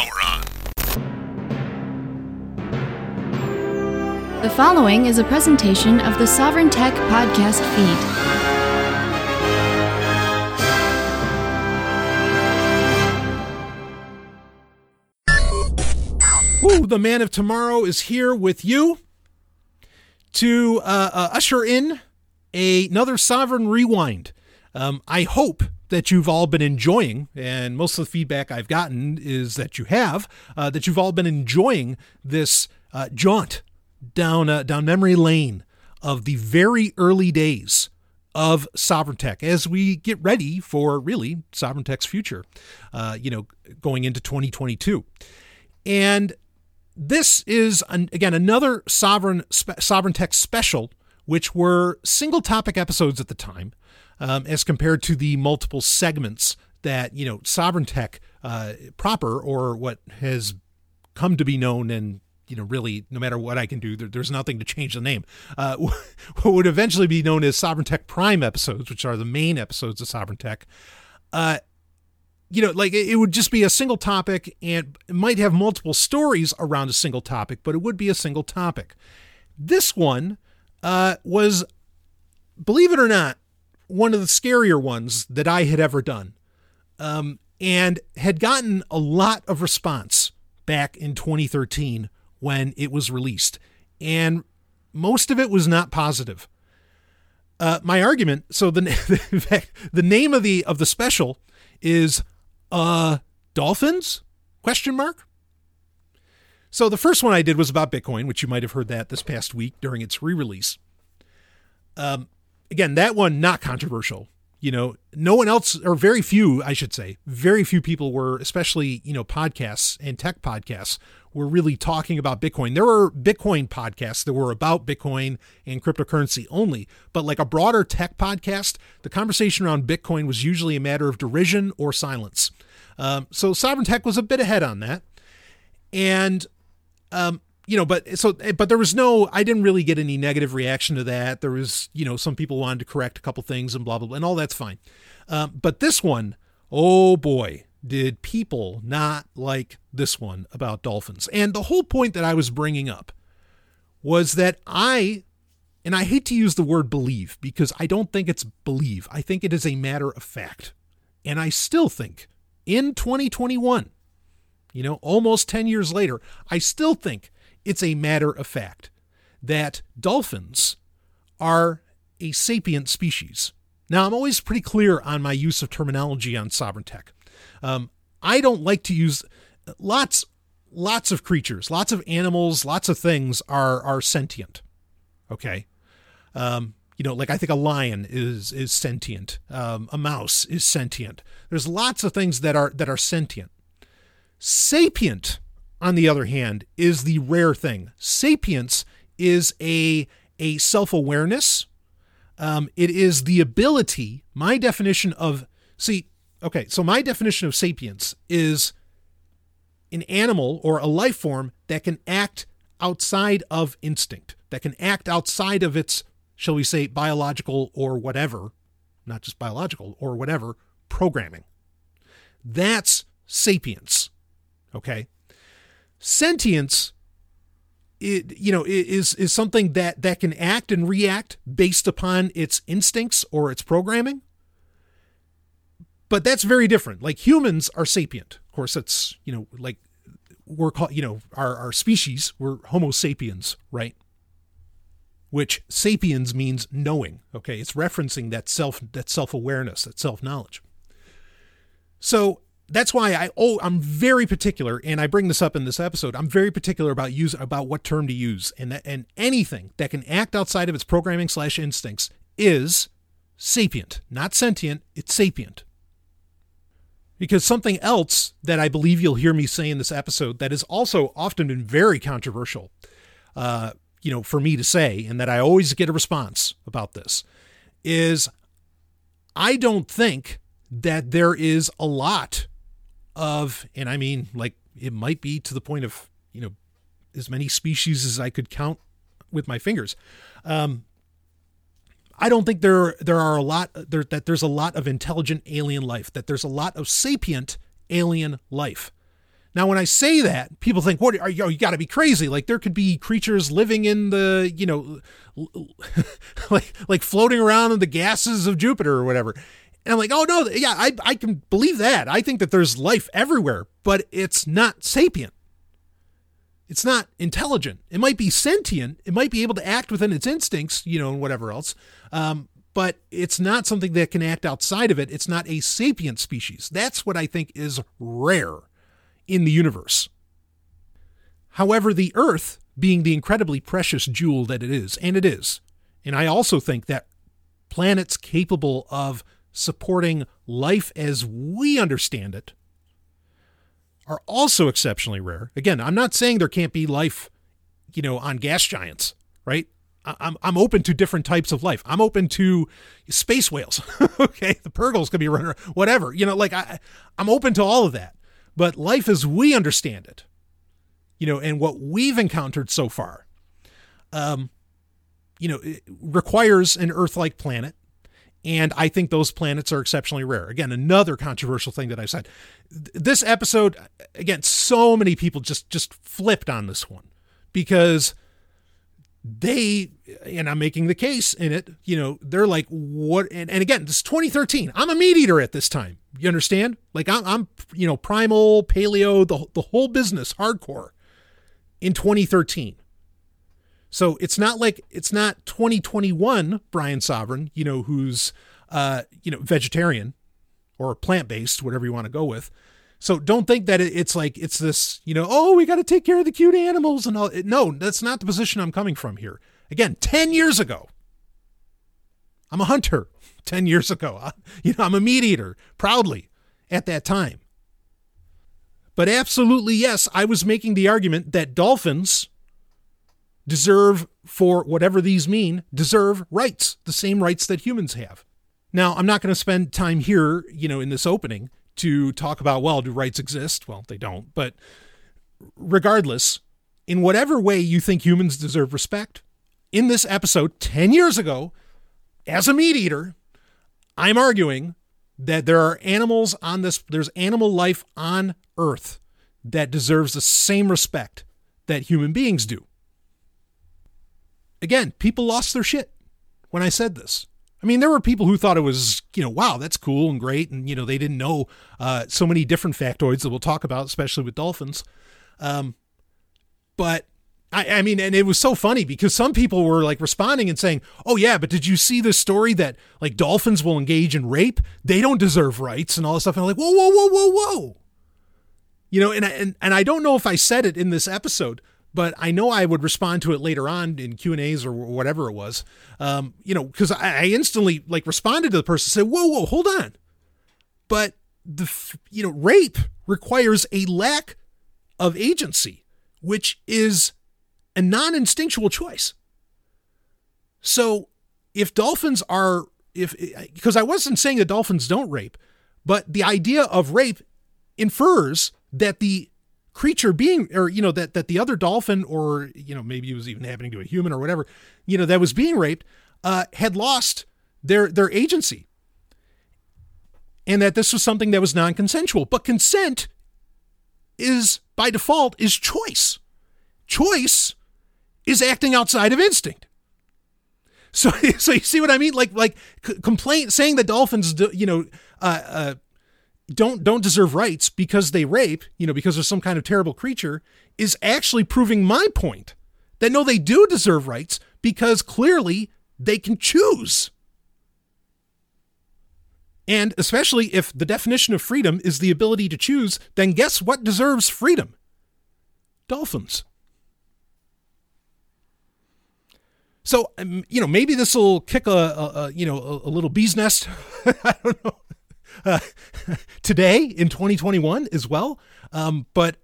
power on. The following is a presentation of the Sovereign Tech podcast feed. Woo, the man of tomorrow is here with you to uh, uh, usher in a, another Sovereign Rewind. Um, I hope that you've all been enjoying, and most of the feedback I've gotten is that you have, uh, that you've all been enjoying this uh, jaunt down uh, down memory lane of the very early days of Sovereign Tech as we get ready for really Sovereign Tech's future, uh, you know, going into 2022. And this is an, again another Sovereign Sovereign Tech special, which were single topic episodes at the time um, as compared to the multiple segments that you know Sovereign Tech uh, proper or what has come to be known and you know really no matter what I can do there, there's nothing to change the name. Uh, what would eventually be known as Sovereign Tech Prime episodes which are the main episodes of Sovereign Tech uh, you know like it would just be a single topic and might have multiple stories around a single topic but it would be a single topic. This one uh, was believe it or not one of the scarier ones that I had ever done, um, and had gotten a lot of response back in 2013 when it was released, and most of it was not positive. Uh, my argument. So the the name of the of the special is uh dolphins question mark. So the first one I did was about Bitcoin, which you might have heard that this past week during its re-release. Um, again, that one not controversial. You know, no one else, or very few, I should say, very few people were, especially you know, podcasts and tech podcasts, were really talking about Bitcoin. There were Bitcoin podcasts that were about Bitcoin and cryptocurrency only, but like a broader tech podcast, the conversation around Bitcoin was usually a matter of derision or silence. Um, so Sovereign Tech was a bit ahead on that, and um, you know, but so, but there was no, I didn't really get any negative reaction to that. There was, you know, some people wanted to correct a couple things and blah, blah, blah, and all that's fine. Um, but this one, oh boy, did people not like this one about dolphins. And the whole point that I was bringing up was that I, and I hate to use the word believe because I don't think it's believe. I think it is a matter of fact. And I still think in 2021, you know, almost 10 years later, I still think it's a matter of fact that dolphins are a sapient species. Now, I'm always pretty clear on my use of terminology on sovereign tech. Um, I don't like to use lots, lots of creatures, lots of animals, lots of things are are sentient. Okay, um, you know, like I think a lion is is sentient. Um, a mouse is sentient. There's lots of things that are that are sentient. Sapient on the other hand, is the rare thing. Sapience is a, a self awareness. Um, it is the ability, my definition of, see, okay, so my definition of sapience is an animal or a life form that can act outside of instinct, that can act outside of its, shall we say, biological or whatever, not just biological or whatever, programming. That's sapience. Okay sentience it, you know is is something that that can act and react based upon its instincts or its programming. But that's very different. Like humans are sapient. Of course that's you know like we're called you know our, our species we're homo sapiens right? Which sapiens means knowing okay? It's referencing that self that self-awareness that self-knowledge. So that's why I oh I'm very particular, and I bring this up in this episode. I'm very particular about use about what term to use, and that, and anything that can act outside of its programming slash instincts is sapient, not sentient. It's sapient. Because something else that I believe you'll hear me say in this episode that has also often been very controversial, uh, you know, for me to say, and that I always get a response about this, is I don't think that there is a lot of, and I mean, like, it might be to the point of, you know, as many species as I could count with my fingers. Um, I don't think there there are a lot there, that there's a lot of intelligent alien life, that there's a lot of sapient alien life. Now, when I say that, people think, "What are you? You got to be crazy!" Like there could be creatures living in the, you know, like like floating around in the gases of Jupiter or whatever. And I'm like, "Oh no, yeah, I I can believe that. I think that there's life everywhere, but it's not sapient. It's not intelligent. It might be sentient. It might be able to act within its instincts, you know, and whatever else. Um, but it's not something that can act outside of it. It's not a sapient species. That's what I think is rare in the universe. However, the Earth, being the incredibly precious jewel that it is, and it is, and I also think that planets capable of supporting life as we understand it are also exceptionally rare. Again, I'm not saying there can't be life, you know, on gas giants, right? I'm I'm open to different types of life. I'm open to space whales. okay, the purrgils could be running, whatever. You know, like I, I'm open to all of that. But life as we understand it, you know, and what we've encountered so far, um, you know, requires an Earth-like planet. And I think those planets are exceptionally rare. Again, another controversial thing that I said. This episode, again, so many people just just flipped on this one because they and I'm making the case in it, you know, they're like, what? And, and again, this is 2013. I'm a meat eater at this time. You understand? Like I'm, I'm, you know, primal, paleo, the, the whole business, hardcore in 2013. So it's not like it's not 2021 Brian Sovereign, you know, who's, uh, you know, vegetarian or plant based, whatever you want to go with. So don't think that it's like it's this, you know, oh, we got to take care of the cute animals and all. No, that's not the position I'm coming from here. Again, 10 years ago, I'm a hunter. 10 years ago, you know, I'm a meat eater proudly at that time. But absolutely, yes, I was making the argument that dolphins deserve, for whatever these mean, deserve rights, the same rights that humans have. Now, I'm not going to spend time here, you know, in this opening to talk about, well, do rights exist? Well, they don't. But regardless, in whatever way you think humans deserve respect, in this episode 10 years ago, as a meat eater, I'm arguing that there are animals on this, there's animal life on Earth that deserves the same respect that human beings do. Again, people lost their shit when I said this. I mean, there were people who thought it was, you know, wow, that's cool and great. And, you know, they didn't know uh, so many different factoids that we'll talk about, especially with dolphins. Um, but I, I, mean, and it was so funny because some people were like responding and saying, oh, yeah, but did you see the story that like dolphins will engage in rape? They don't deserve rights and all this stuff. And I'm like, whoa, whoa, whoa, whoa, whoa. You know, and, and, and I don't know if I said it in this episode, but I know I would respond to it later on in Q and A's or whatever it was. Um, you know, because I, I, instantly like responded to the person, said, "Whoa, whoa, hold on," but the you know rape requires a lack of agency, which is a non-instinctual choice. So if dolphins are if because I wasn't saying that dolphins don't rape, but the idea of rape infers that the creature being or you know that that the other dolphin or you know maybe it was even happening to a human or whatever you know that was being raped uh, had lost their their agency. And that this was something that was non-consensual. But consent is by default is choice. Choice is acting outside of instinct. So so you see what i mean? Like like c- complaint saying that dolphins do, you know uh, uh don't don't deserve rights because they rape, you know, because they're some kind of terrible creature, is actually proving my point that no, they do deserve rights because clearly they can choose. And especially if the definition of freedom is the ability to choose, then guess what deserves freedom? Dolphins. So, um, you know, maybe this will kick a, a, a, you know a, a little bee's nest. I don't know uh, today in 2021 as well. Um, but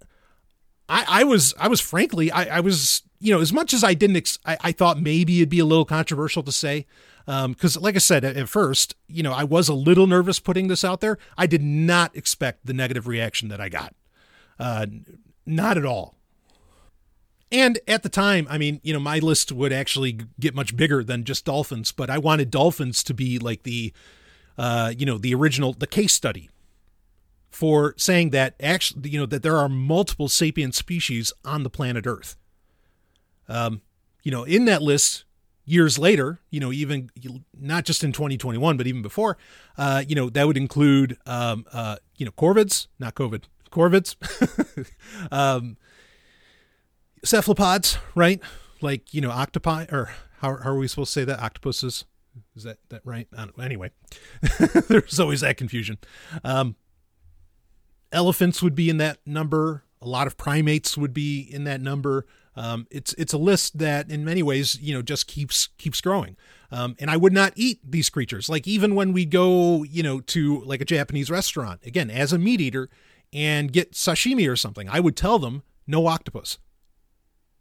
I, I was I was frankly I, I was you know as much as I didn't ex- I, I thought maybe it'd be a little controversial to say because um, like I said at, at, first you know I was a little nervous putting this out there. I did not expect the negative reaction that I got, uh, not at all. And at the time, I mean, you know, my list would actually get much bigger than just dolphins, but I wanted dolphins to be like the uh, you know, the original, the case study for saying that actually, you know, that there are multiple sapient species on the planet Earth. Um, you know, in that list, years later, you know, even not just in 2021, but even before, uh, you know, that would include, um, uh, you know, corvids, not COVID, corvids, um, cephalopods, right? Like, you know, octopi, or how, how are we supposed to say that? Octopuses. Is that, that right? Anyway, there's always that confusion. Um, elephants would be in that number. A lot of primates would be in that number. Um, it's it's a list that in many ways you know just keeps keeps growing. Um, and I would not eat these creatures. Like even when we go you know to like a Japanese restaurant again as a meat eater and get sashimi or something, I would tell them no octopus.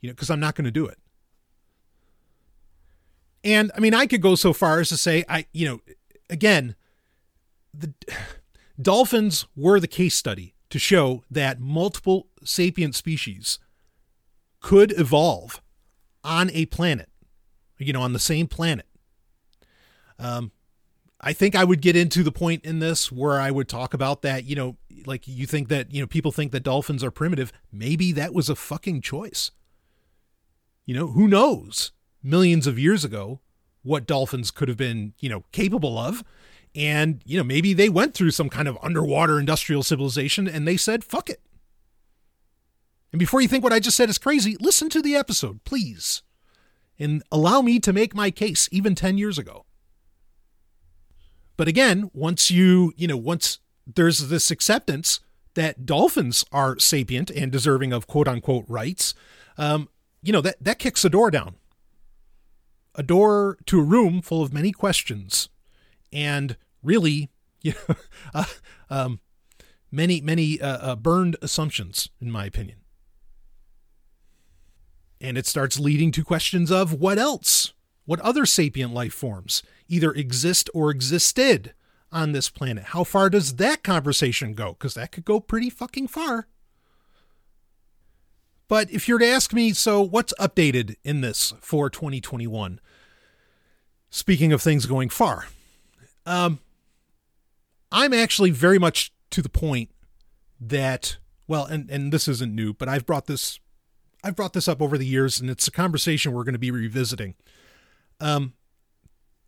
You know because I'm not going to do it. And I mean I could go so far as to say I you know again the Dolphins were the case study to show that multiple sapient species could evolve on a planet, you know, on the same planet. Um, I think I would get into the point in this where I would talk about that, you know, like you think that, you know, people think that dolphins are primitive. Maybe that was a fucking choice. You know, who knows millions of years ago what dolphins could have been, you know, capable of. And, you know, maybe they went through some kind of underwater industrial civilization and they said, fuck it. And before you think what I just said is crazy, listen to the episode, please. And allow me to make my case even 10 years ago. But again, once you, you know, once there's this acceptance that dolphins are sapient and deserving of quote unquote rights, um, you know, that, that kicks the door down. A door to a room full of many questions. And really, you know, uh, um, many, many uh, uh, burned assumptions, in my opinion. And it starts leading to questions of what else? What other sapient life forms either exist or existed on this planet? How far does that conversation go? Because that could go pretty fucking far. But if you're to ask me, so what's updated in this for 2021? Speaking of things going far, um, I'm actually very much to the point that well, and and this isn't new, but I've brought this I've brought this up over the years, and it's a conversation we're going to be revisiting. Um,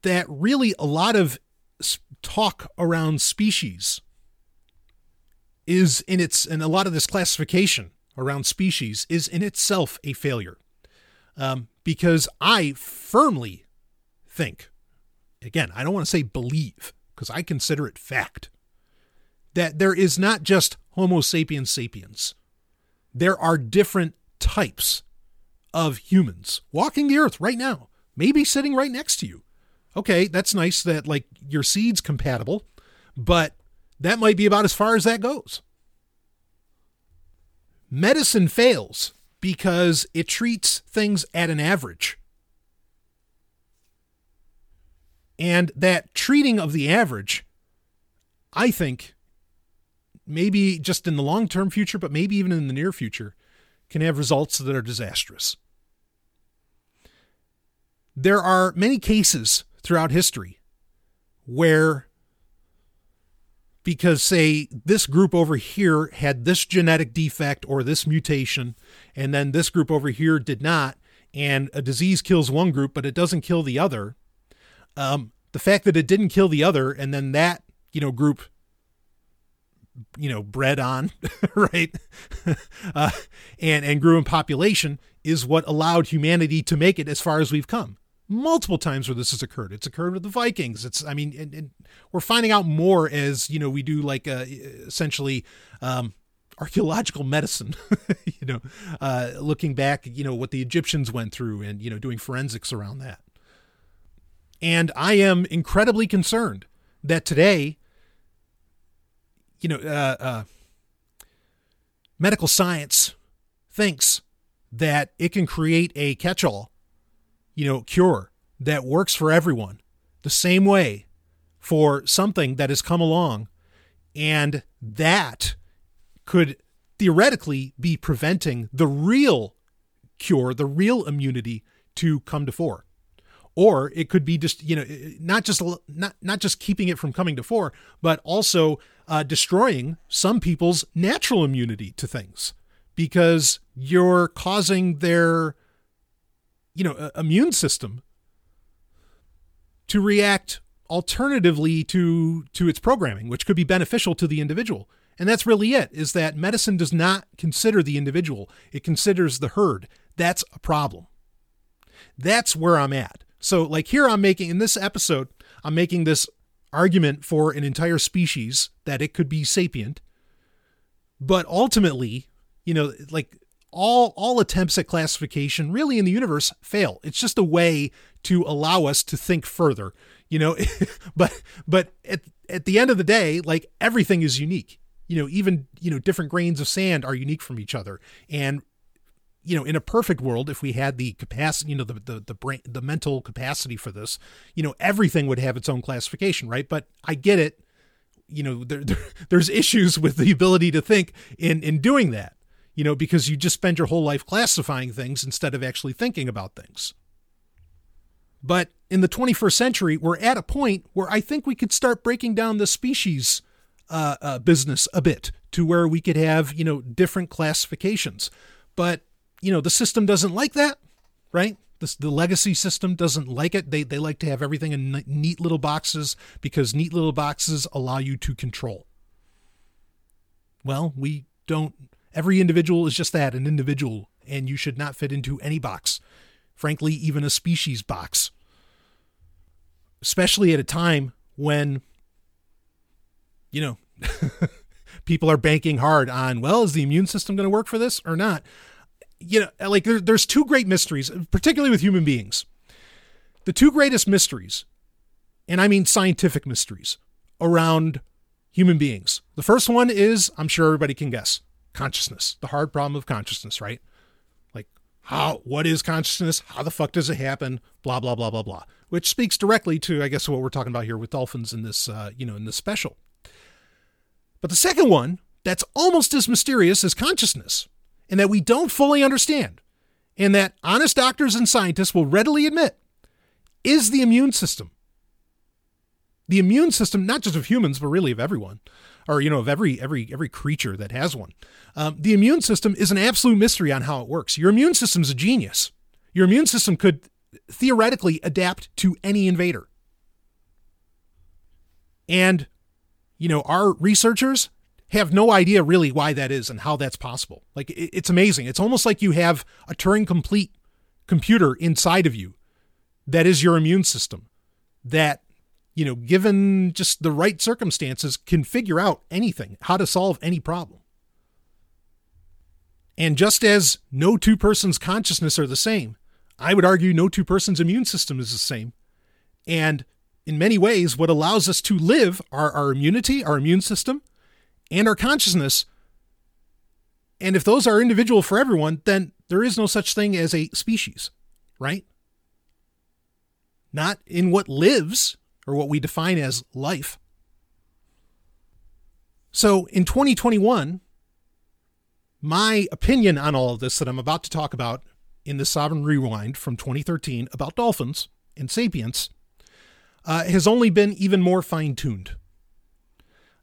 that really a lot of talk around species is in its and a lot of this classification around species is in itself a failure um, because i firmly think again i don't want to say believe because I consider it fact, that there is not just Homo sapiens sapiens. There are different types of humans walking the earth right now, maybe sitting right next to you. Okay, that's nice that like your seed's compatible, but that might be about as far as that goes. Medicine fails because it treats things at an average And that treating of the average, I think, maybe just in the long term future, but maybe even in the near future, can have results that are disastrous. There are many cases throughout history where, because, say, this group over here had this genetic defect or this mutation, and then this group over here did not, and a disease kills one group, but it doesn't kill the other, um, the fact that it didn't kill the other and then that, you know, group you know bred on right uh, and and grew in population is what allowed humanity to make it as far as we've come multiple times where this has occurred. It's occurred with the vikings. It's i mean and, and we're finding out more as you know we do like uh, essentially um, archaeological medicine you know uh, looking back you know what the egyptians went through and you know doing forensics around that. And I am incredibly concerned that today, you know, uh, uh, medical science thinks that it can create a catch all, you know, cure that works for everyone the same way for something that has come along. And that could theoretically be preventing the real cure, the real immunity to come to fore or it could be just you know not just not not just keeping it from coming to fore, but also uh, destroying some people's natural immunity to things because you're causing their you know immune system to react alternatively to to its programming which could be beneficial to the individual. And that's really it is that medicine does not consider the individual. It considers the herd. That's a problem. That's where i'm at. So like here i'm making in this episode i'm making this argument for an entire species that it could be sapient. But ultimately you know like all all attempts at classification really in the universe fail. It's just a way to allow us to think further you know? But but at, at the end of the day like everything is unique. You know even you know different grains of sand are unique from each other. And you know in a perfect world if we had the capacity you know the the the brain the mental capacity for this you know everything would have its own classification right? But i get it. You know there, there there's issues with the ability to think in in doing that you know because you just spend your whole life classifying things instead of actually thinking about things but in the 21st century, we're at a point where I think we could start breaking down the species uh, uh, business a bit to where we could have, you know, different classifications. But, you know, the system doesn't like that, right? The, the legacy system doesn't like it. They, they like to have everything in neat little boxes because neat little boxes allow you to control. Well, we don't. Every individual is just that an individual, and you should not fit into any box frankly, even a species box. Especially at a time when, you know, people are banking hard on, well, is the immune system going to work for this or not? You know, like there, there's two great mysteries, particularly with human beings. The two greatest mysteries, and I mean scientific mysteries, around human beings. The first one is, I'm sure everybody can guess, consciousness, the hard problem of consciousness, right? Like, how what is consciousness? How the fuck does it happen? Blah blah blah blah blah. Which speaks directly to i guess what we're talking about here with dolphins in this uh, you know in this special. But the second one that's almost as mysterious as consciousness and that we don't fully understand and that honest doctors and scientists will readily admit is the immune system. The immune system not just of humans but really of everyone or you know of every every every creature that has one. Um, the immune system is an absolute mystery on how it works. Your immune system's a genius. Your immune system could theoretically adapt to any invader. And you know, our researchers have no idea really why that is and how that's possible. Like it's amazing. It's almost like you have a Turing complete computer inside of you that is your immune system that you know, given just the right circumstances, can figure out anything, how to solve any problem. And just as no two persons' consciousness are the same, I would argue no two persons' immune system is the same. And in many ways, what allows us to live are our immunity, our immune system, and our consciousness. And if those are individual for everyone, then there is no such thing as a species, right? Not in what lives, or what we define as life. So in 2021, my opinion on all of this that I'm about to talk about in the Sovereign Rewind from 2013 about dolphins and sapience uh, has only been even more fine tuned.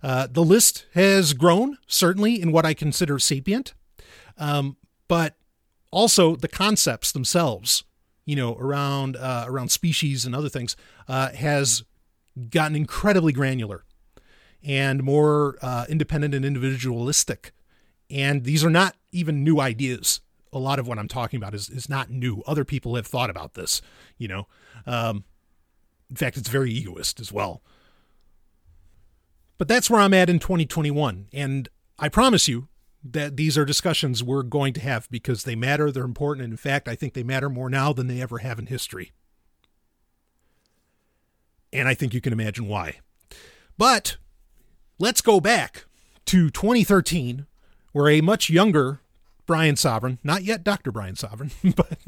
Uh, the list has grown, certainly, in what I consider sapient, um, but also the concepts themselves, you know, around uh, around species and other things, uh, has gotten incredibly granular and more uh, independent and individualistic. And these are not even new ideas. A lot of what I'm talking about is, is not new. Other people have thought about this, you know. Um, in fact, it's very egoist as well. But that's where I'm at in 2021. And I promise you that these are discussions we're going to have because they matter, they're important. And in fact, I think they matter more now than they ever have in history and I think you can imagine why. But let's go back to 2013, where a much younger Brian Sovereign, not yet Dr. Brian Sovereign, but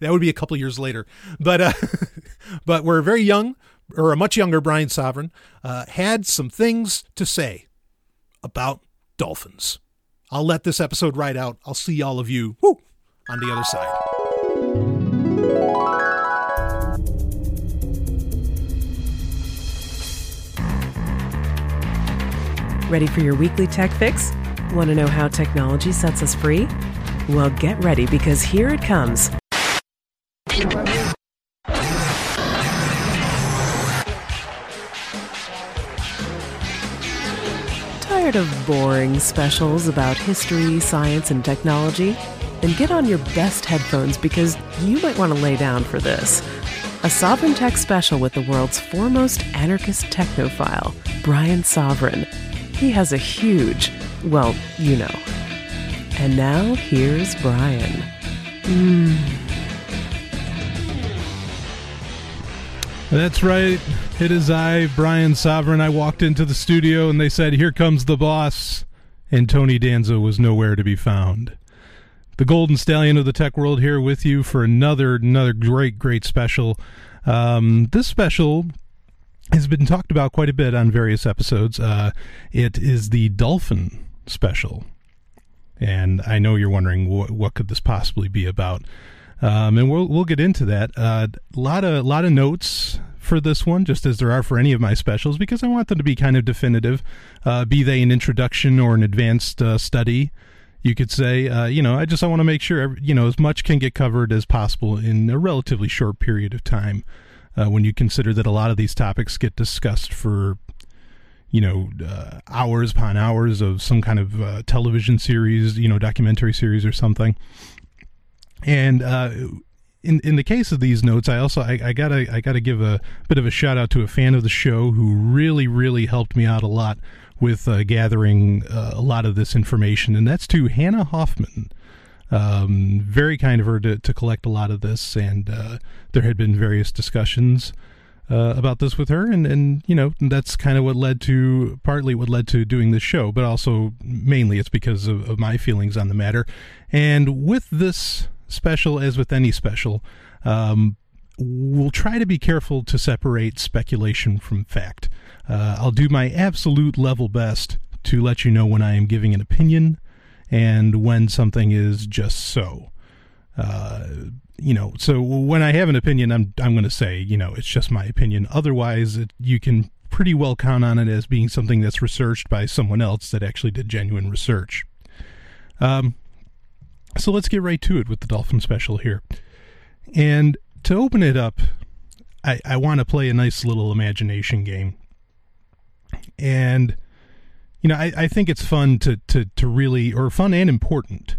that would be a couple years later, but uh, but we're very young, or a much younger Brian Sovereign, uh, had some things to say about dolphins. I'll let this episode ride out. I'll see all of you whoo, on the other side. Ready for your weekly tech fix? Want to know how technology sets us free? Well, get ready because here it comes. Tired of boring specials about history, science, and technology? Then get on your best headphones because you might want to lay down for this. A Sovereign Tech special with the world's foremost anarchist technophile, Brian Sovereign. He has a huge, well, you know. And now here's Brian. That's right. It is I, Brian Sovereign. I walked into the studio and they said, Here comes the boss. And Tony Danza was nowhere to be found. The Golden Stallion of the tech world here with you for another another great, great special. Um, this special has been talked about quite a bit on various episodes. Uh, it is the Dolphin special. And I know you're wondering what, what could this possibly be about. Um, and we'll we'll get into that. A uh, lot of lot of notes for this one, just as there are for any of my specials, because I want them to be kind of definitive, uh, be they an introduction or an advanced uh, study. You could say, uh, you know, I just I want to make sure you know as much can get covered as possible in a relatively short period of time. Uh, when you consider that a lot of these topics get discussed for you know uh, hours upon hours of some kind of uh, television series, you know, documentary series or something. And uh, in in the case of these notes, I also I, I, gotta I gotta give a bit of a shout out to a fan of the show who really really helped me out a lot with uh, gathering uh, a lot of this information, and that's to Hannah Hoffman. Um, very kind of her to, to collect a lot of this, and uh, there had been various discussions. Uh, about this with her, and and you know that's kind of what led to partly what led to doing this show, but also mainly it's because of, of my feelings on the matter. And with this special, as with any special, um, we'll try to be careful to separate speculation from fact. Uh, I'll do my absolute level best to let you know when I am giving an opinion and when something is just so. Uh, you know, so when I have an opinion, I'm I'm going to say, you know, it's just my opinion. Otherwise, it, you can pretty well count on it as being something that's researched by someone else that actually did genuine research. Um, so let's get right to it with the Dolphin special here. And to open it up, I, I want to play a nice little imagination game. And you know, I, I think it's fun to, to, to really, or fun and important,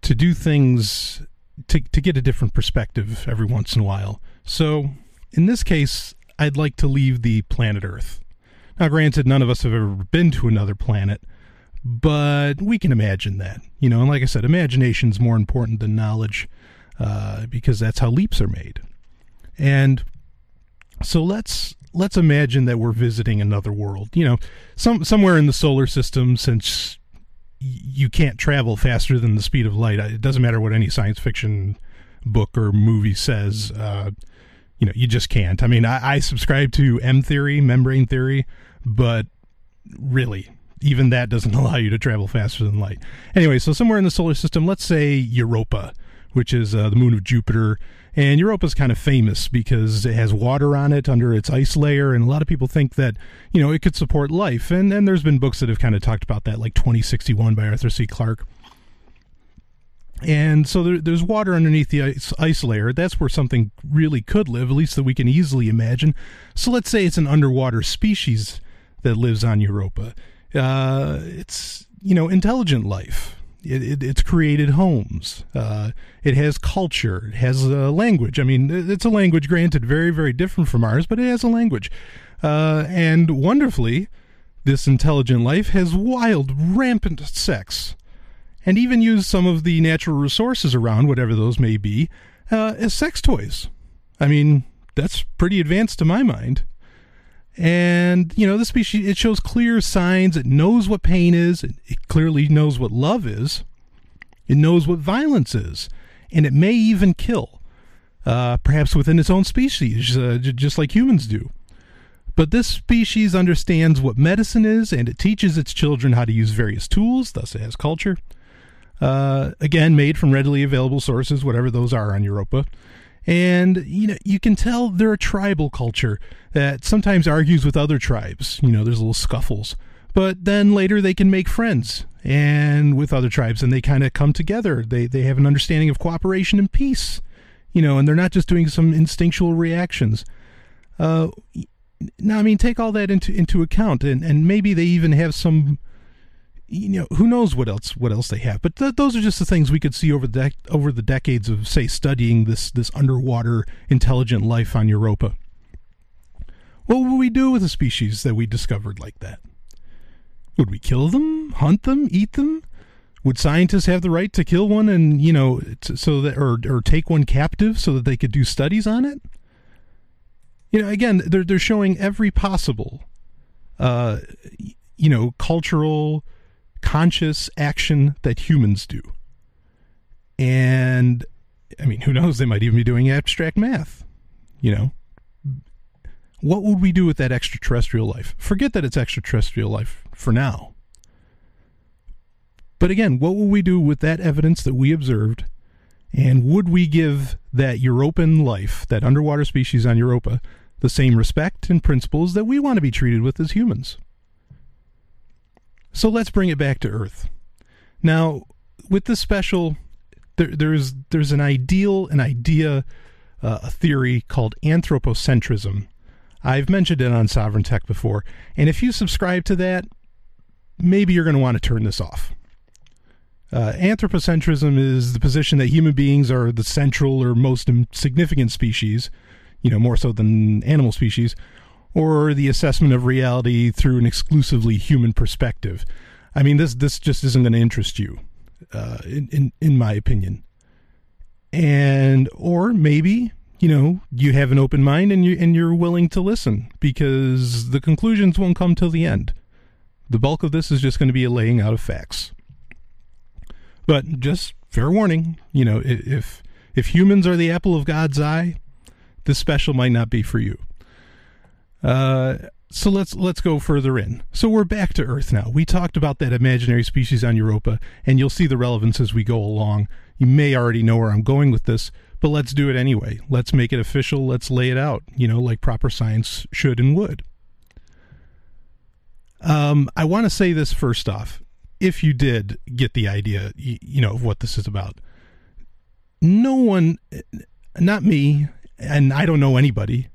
to do things to, to get a different perspective every once in a while. So, in this case, I'd like to leave the planet Earth. Now, granted, none of us have ever been to another planet, but we can imagine that. You know, and like I said, imagination's more important than knowledge uh, because that's how leaps are made. And so let's let's imagine that we're visiting another world. You know, some somewhere in the solar system, since you can't travel faster than the speed of light. It doesn't matter what any science fiction book or movie says. Uh, you know, you just can't. I mean, I, I subscribe to M theory, membrane theory, but really, even that doesn't allow you to travel faster than light. Anyway, so somewhere in the solar system, let's say Europa, which is uh, the moon of Jupiter. And Europa's kind of famous because it has water on it under its ice layer, and a lot of people think that you know it could support life. And then there's been books that have kind of talked about that, like 2061 by Arthur C. Clarke. And so there, there's water underneath the ice, ice layer. That's where something really could live, at least that we can easily imagine. So let's say it's an underwater species that lives on Europa. Uh, it's you know intelligent life it, it, it's created homes. Uh, it has culture. It has a language. I mean, it's a language, granted, very, very different from ours, but it has a language. Uh, and wonderfully, this intelligent life has wild, rampant sex, and even used some of the natural resources around, whatever those may be, uh, as sex toys. I mean, that's pretty advanced to my mind. And, you know, the species, it shows clear signs. It knows what pain is. It, clearly knows what love is. It knows what violence is. And it may even kill, uh, perhaps within its own species, uh, j- just like humans do. But this species understands what medicine is, and it teaches its children how to use various tools, thus, it has culture. Uh, again, made from readily available sources, whatever those are on Europa. And you know, you can tell they're a tribal culture that sometimes argues with other tribes. You know, there's little scuffles. but then later they can make friends and with other tribes and they kind of come together they they have an understanding of cooperation and peace you know and they're not just doing some instinctual reactions uh now i mean take all that into into account and and maybe they even have some you know who knows what else what else they have. But th- those are just the things we could see over the over the decades of say studying this this underwater intelligent life on Europa. What would we do with a species that we discovered like that? Would we kill them hunt them eat them? Would scientists have the right to kill one and you know t- so that or or take one captive so that they could do studies on it? You know again they're they're showing every possible uh you know cultural conscious action that humans do. And I mean, who knows? They might even be doing abstract math. You know, what would we do with that extraterrestrial life? Forget that it's extraterrestrial life for now. But again, what will we do with that evidence that we observed? And would we give that European life, that underwater species on Europa, the same respect and principles that we want to be treated with as humans? So let's bring it back to Earth. Now, with this special, there, there's there's an ideal, an idea, uh, a theory called anthropocentrism. I've mentioned it on Sovereign Tech before, and if you subscribe to that, maybe you're going to want to turn this off. Uh, anthropocentrism is the position that human beings are the central or most significant species, you know, more so than animal species, or the assessment of reality through an exclusively human perspective. I mean, this this just isn't going to interest you, uh, in, in in my opinion. And or maybe you know you have an open mind and you and you're willing to listen because the conclusions won't come till the end. The bulk of this is just going to be a laying out of facts. But just fair warning, you know, if if humans are the apple of God's eye, this special might not be for you. Uh, so let's let's go further in. So we're back to Earth now. We talked about that imaginary species on Europa, and you'll see the relevance as we go along. You may already know where I'm going with this, but let's do it anyway. Let's make it official. Let's lay it out. You know, like proper science should and would. Um, I want to say this first off. If you did get the idea, you, you know, of what this is about, no one, not me, and I don't know anybody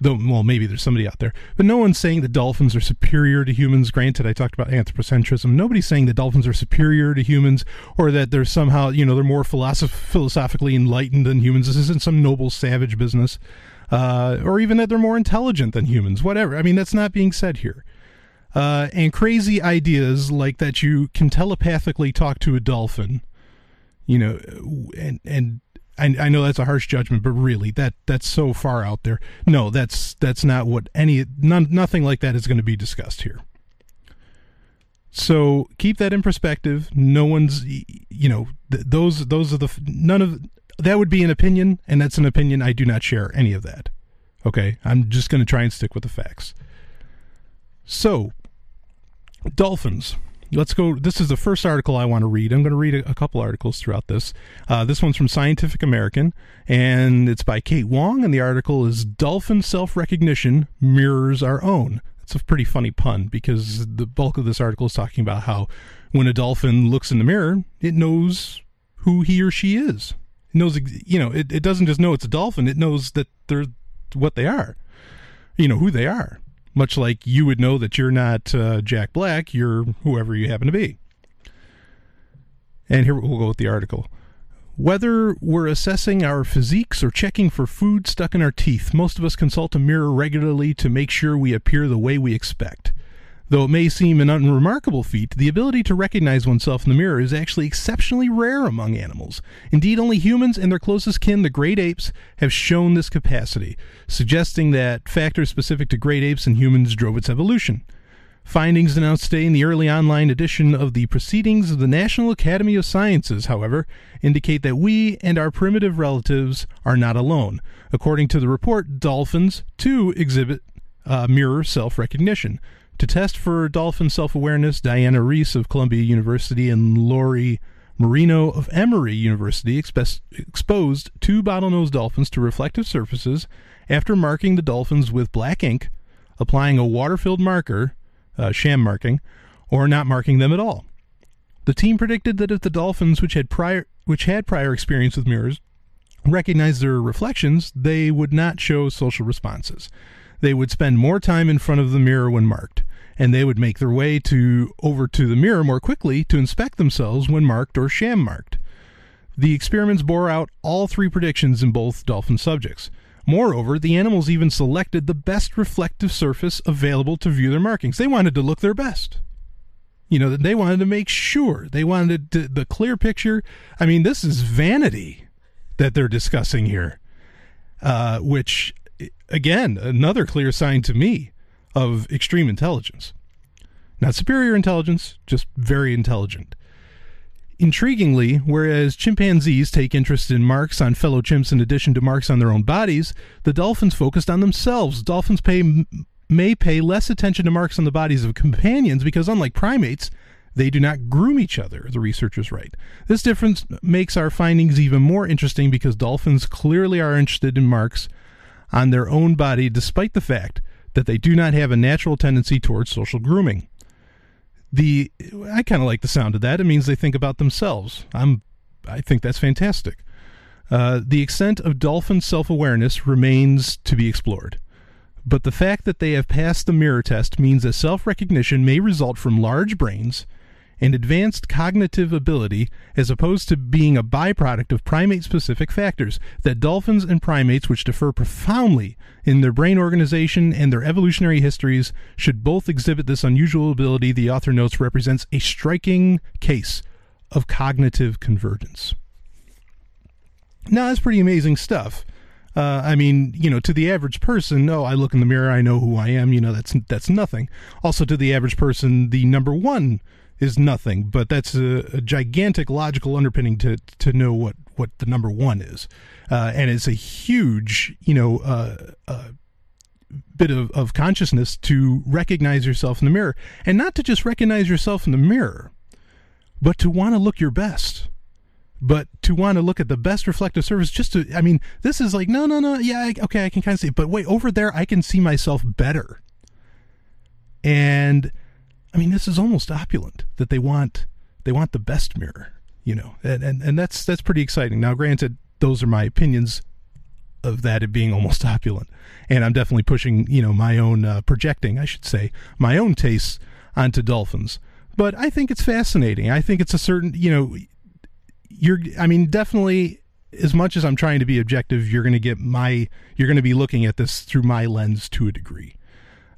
though well maybe there's somebody out there but no one's saying that dolphins are superior to humans. Granted i talked about anthropocentrism. Nobody's saying that dolphins are superior to humans or that they're somehow you know they're more philosoph- philosophically enlightened than humans. This isn't some noble savage business uh, or even that they're more intelligent than humans. Whatever. I mean that's not being said here. Uh, and crazy ideas like that you can telepathically talk to a dolphin you know and and I, I know that's a harsh judgment, but really, that that's so far out there. No, that's that's not what any none, nothing like that is going to be discussed here. So keep that in perspective. No one's, you know, th- those those are the none of that would be an opinion, and that's an opinion. I do not share any of that. Okay, I'm just going to try and stick with the facts. So, dolphins let's go. This is the first article I want to read. I'm going to read a, a couple articles throughout this. Uh, this one's from Scientific American, and it's by Kate Wong, and the article is Dolphin Self Recognition Mirrors Our Own. It's a pretty funny pun because the bulk of this article is talking about how when a dolphin looks in the mirror, it knows who he or she is. It knows, you know, it, it doesn't just know it's a dolphin, it knows that they're what they are, you know, who they are much like you would know that you're not uh, Jack Black, you're whoever you happen to be. And here we'll go with the article. Whether we're assessing our physiques or checking for food stuck in our teeth, most of us consult a mirror regularly to make sure we appear the way we expect. Though it may seem an unremarkable feat, the ability to recognize oneself in the mirror is actually exceptionally rare among animals. Indeed, only humans and their closest kin, the great apes, have shown this capacity, suggesting that factors specific to great apes and humans drove its evolution. Findings announced today in the early online edition of the Proceedings of the National Academy of Sciences, however, indicate that we and our primitive relatives are not alone. According to the report, dolphins, too, exhibit uh, mirror self recognition. To test for dolphin self awareness, Diana Reiss of Columbia University and Lori Marino of Emory University expe- exposed two bottlenose dolphins to reflective surfaces after marking the dolphins with black ink, applying a water filled marker uh, sham marking, or not marking them at all. The team predicted that if the dolphins, which had prior which had prior experience with mirrors, recognized their reflections, they would not show social responses. They would spend more time in front of the mirror when marked, and they would make their way to over to the mirror more quickly to inspect themselves when marked or sham marked. The experiments bore out all three predictions in both dolphin subjects. Moreover, the animals even selected the best reflective surface available to view their markings. They wanted to look their best. You know, they wanted to make sure. They wanted to, the clear picture. I mean, this is vanity that they're discussing here, uh, which, again, another clear sign to me of extreme intelligence. Not superior intelligence, just very intelligent. Intriguingly, whereas chimpanzees take interest in marks on fellow chimps in addition to marks on their own bodies, the dolphins focused on themselves. Dolphins pay may pay less attention to marks on the bodies of companions because, unlike primates, they do not groom each other, the researchers write. This difference makes our findings even more interesting because dolphins clearly are interested in marks on their own body despite the fact that they do not have a natural tendency towards social grooming. The I kind of like the sound of that. It means they think about themselves. I'm I think that's fantastic. Uh, the extent of dolphin self awareness remains to be explored but the fact that they have passed the mirror test means that self recognition may result from large brains and advanced cognitive ability as opposed to being a byproduct of primate specific factors. That dolphins and primates, which differ profoundly in their brain organization and their evolutionary histories, should both exhibit this unusual ability, the author notes represents a striking case of cognitive convergence. Now, that's pretty amazing stuff. Uh, I mean, you know, to the average person, oh, I look in the mirror, I know who I am. You know, that's that's nothing. Also, to the average person, the number one is nothing, but that's a, a gigantic logical underpinning to to know what what the number one is, uh, and it's a huge, you know. Uh, uh bit of, of consciousness to recognize yourself in the mirror. And not to just recognize yourself in the mirror but to want to look your best. But to want to look at the best reflective surface just to i mean this is like no no no yeah okay i can kind of see but wait over there i can see myself better. And i mean this is almost opulent that they want they want the best mirror you know and and, and that's that's pretty exciting. Now granted those are my opinions of that it being almost opulent and i'm definitely pushing you know my own uh, projecting i should say my own tastes onto dolphins. But i think it's fascinating. I think it's a certain you know you're I mean definitely as much as I'm trying to be objective, you're going to get my you're going to be looking at this through my lens to a degree.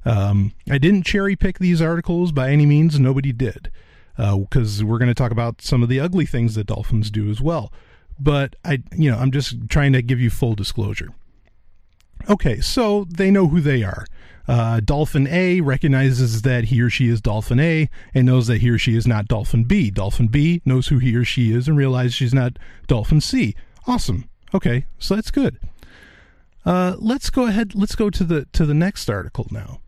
Um, I didn't cherry pick these articles by any means. Nobody did, because uh, we're going to talk about some of the ugly things that dolphins do as well. But I, you know, I'm just trying to give you full disclosure. Okay, so they know who they are. Uh, Dolphin A recognizes that he or she is Dolphin A and knows that he or she is not Dolphin B. Dolphin B knows who he or she is and realizes she's not Dolphin C. Awesome. Okay, so that's good. Uh, let's go ahead. Let's go to the to the next article now.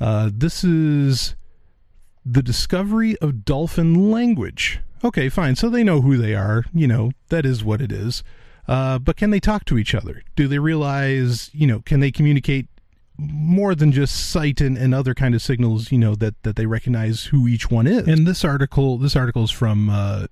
Uh, this is the discovery of dolphin language. Okay, fine. So they know who they are. You know that is what it is. Uh, but can they talk to each other? Do they realize? You know, can they communicate more than just sight and, and other kind of signals, you know, that, that they recognize who each one is. And this article, this article is from uh,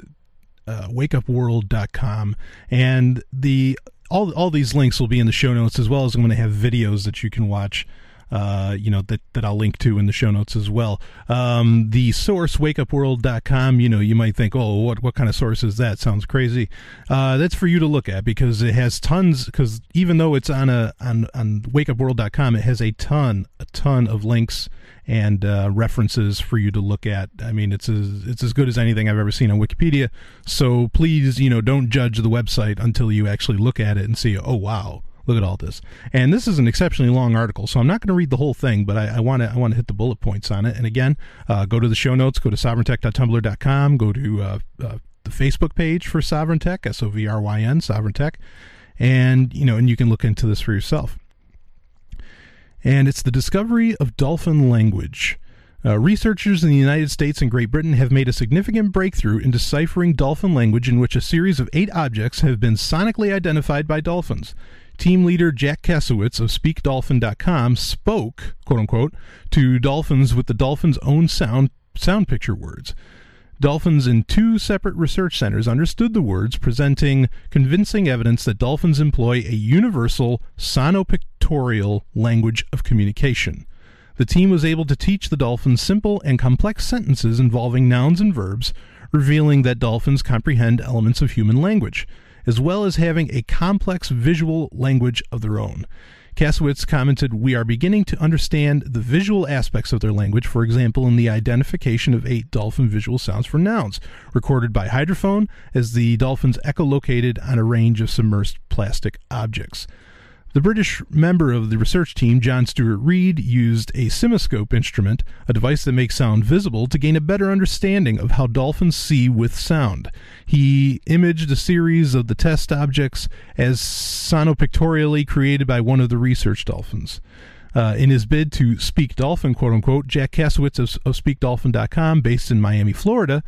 uh, wakeupworld.com, and the all all these links will be in the show notes as well as I'm going to have videos that you can watch uh, you know, that, that I'll link to in the show notes as well. Um, the source, wakeupworld.com, you know, you might think, oh, what, what kind of source is that? Sounds crazy. Uh, that's for you to look at because it has tons, because even though it's on a, on, on wakeupworld.com, it has a ton, a ton of links and uh, references for you to look at. I mean, it's as it's as good as anything I've ever seen on Wikipedia. So please, you know, don't judge the website until you actually look at it and see, oh wow, Look at all this. And this is an exceptionally long article, so I'm not going to read the whole thing, but I want to I want to hit the bullet points on it. And again, uh, go to the show notes, go to sovryntech.tumblr.com, go to uh, uh, the Facebook page for Sovryn Tech, S O V R Y N, Sovryn Tech, and you know, and you can look into this for yourself. And it's the discovery of dolphin language. Uh, researchers in the United States and Great Britain have made a significant breakthrough in deciphering dolphin language in which a series of eight objects have been sonically identified by dolphins. Team leader Jack Kassewitz of SpeakDolphin.com spoke, quote unquote, to dolphins with the dolphin's own sound sound picture words. Dolphins in two separate research centers understood the words, presenting convincing evidence that dolphins employ a universal sonopictorial language of communication. The team was able to teach the dolphins simple and complex sentences involving nouns and verbs, revealing that dolphins comprehend elements of human language, as well as having a complex visual language of their own. Kassewitz commented, We are beginning to understand the visual aspects of their language, for example, in the identification of eight dolphin visual sounds for nouns, recorded by hydrophone as the dolphins echolocated on a range of submerged plastic objects. The British member of the research team, John Stuart Reid, used a CymaScope instrument, a device that makes sound visible, to gain a better understanding of how dolphins see with sound. He imaged a series of the test objects as sonopictorially created by one of the research dolphins. Uh, in his bid to speak dolphin, quote unquote, Jack Kassewitz of, of SpeakDolphin.com, based in Miami, Florida,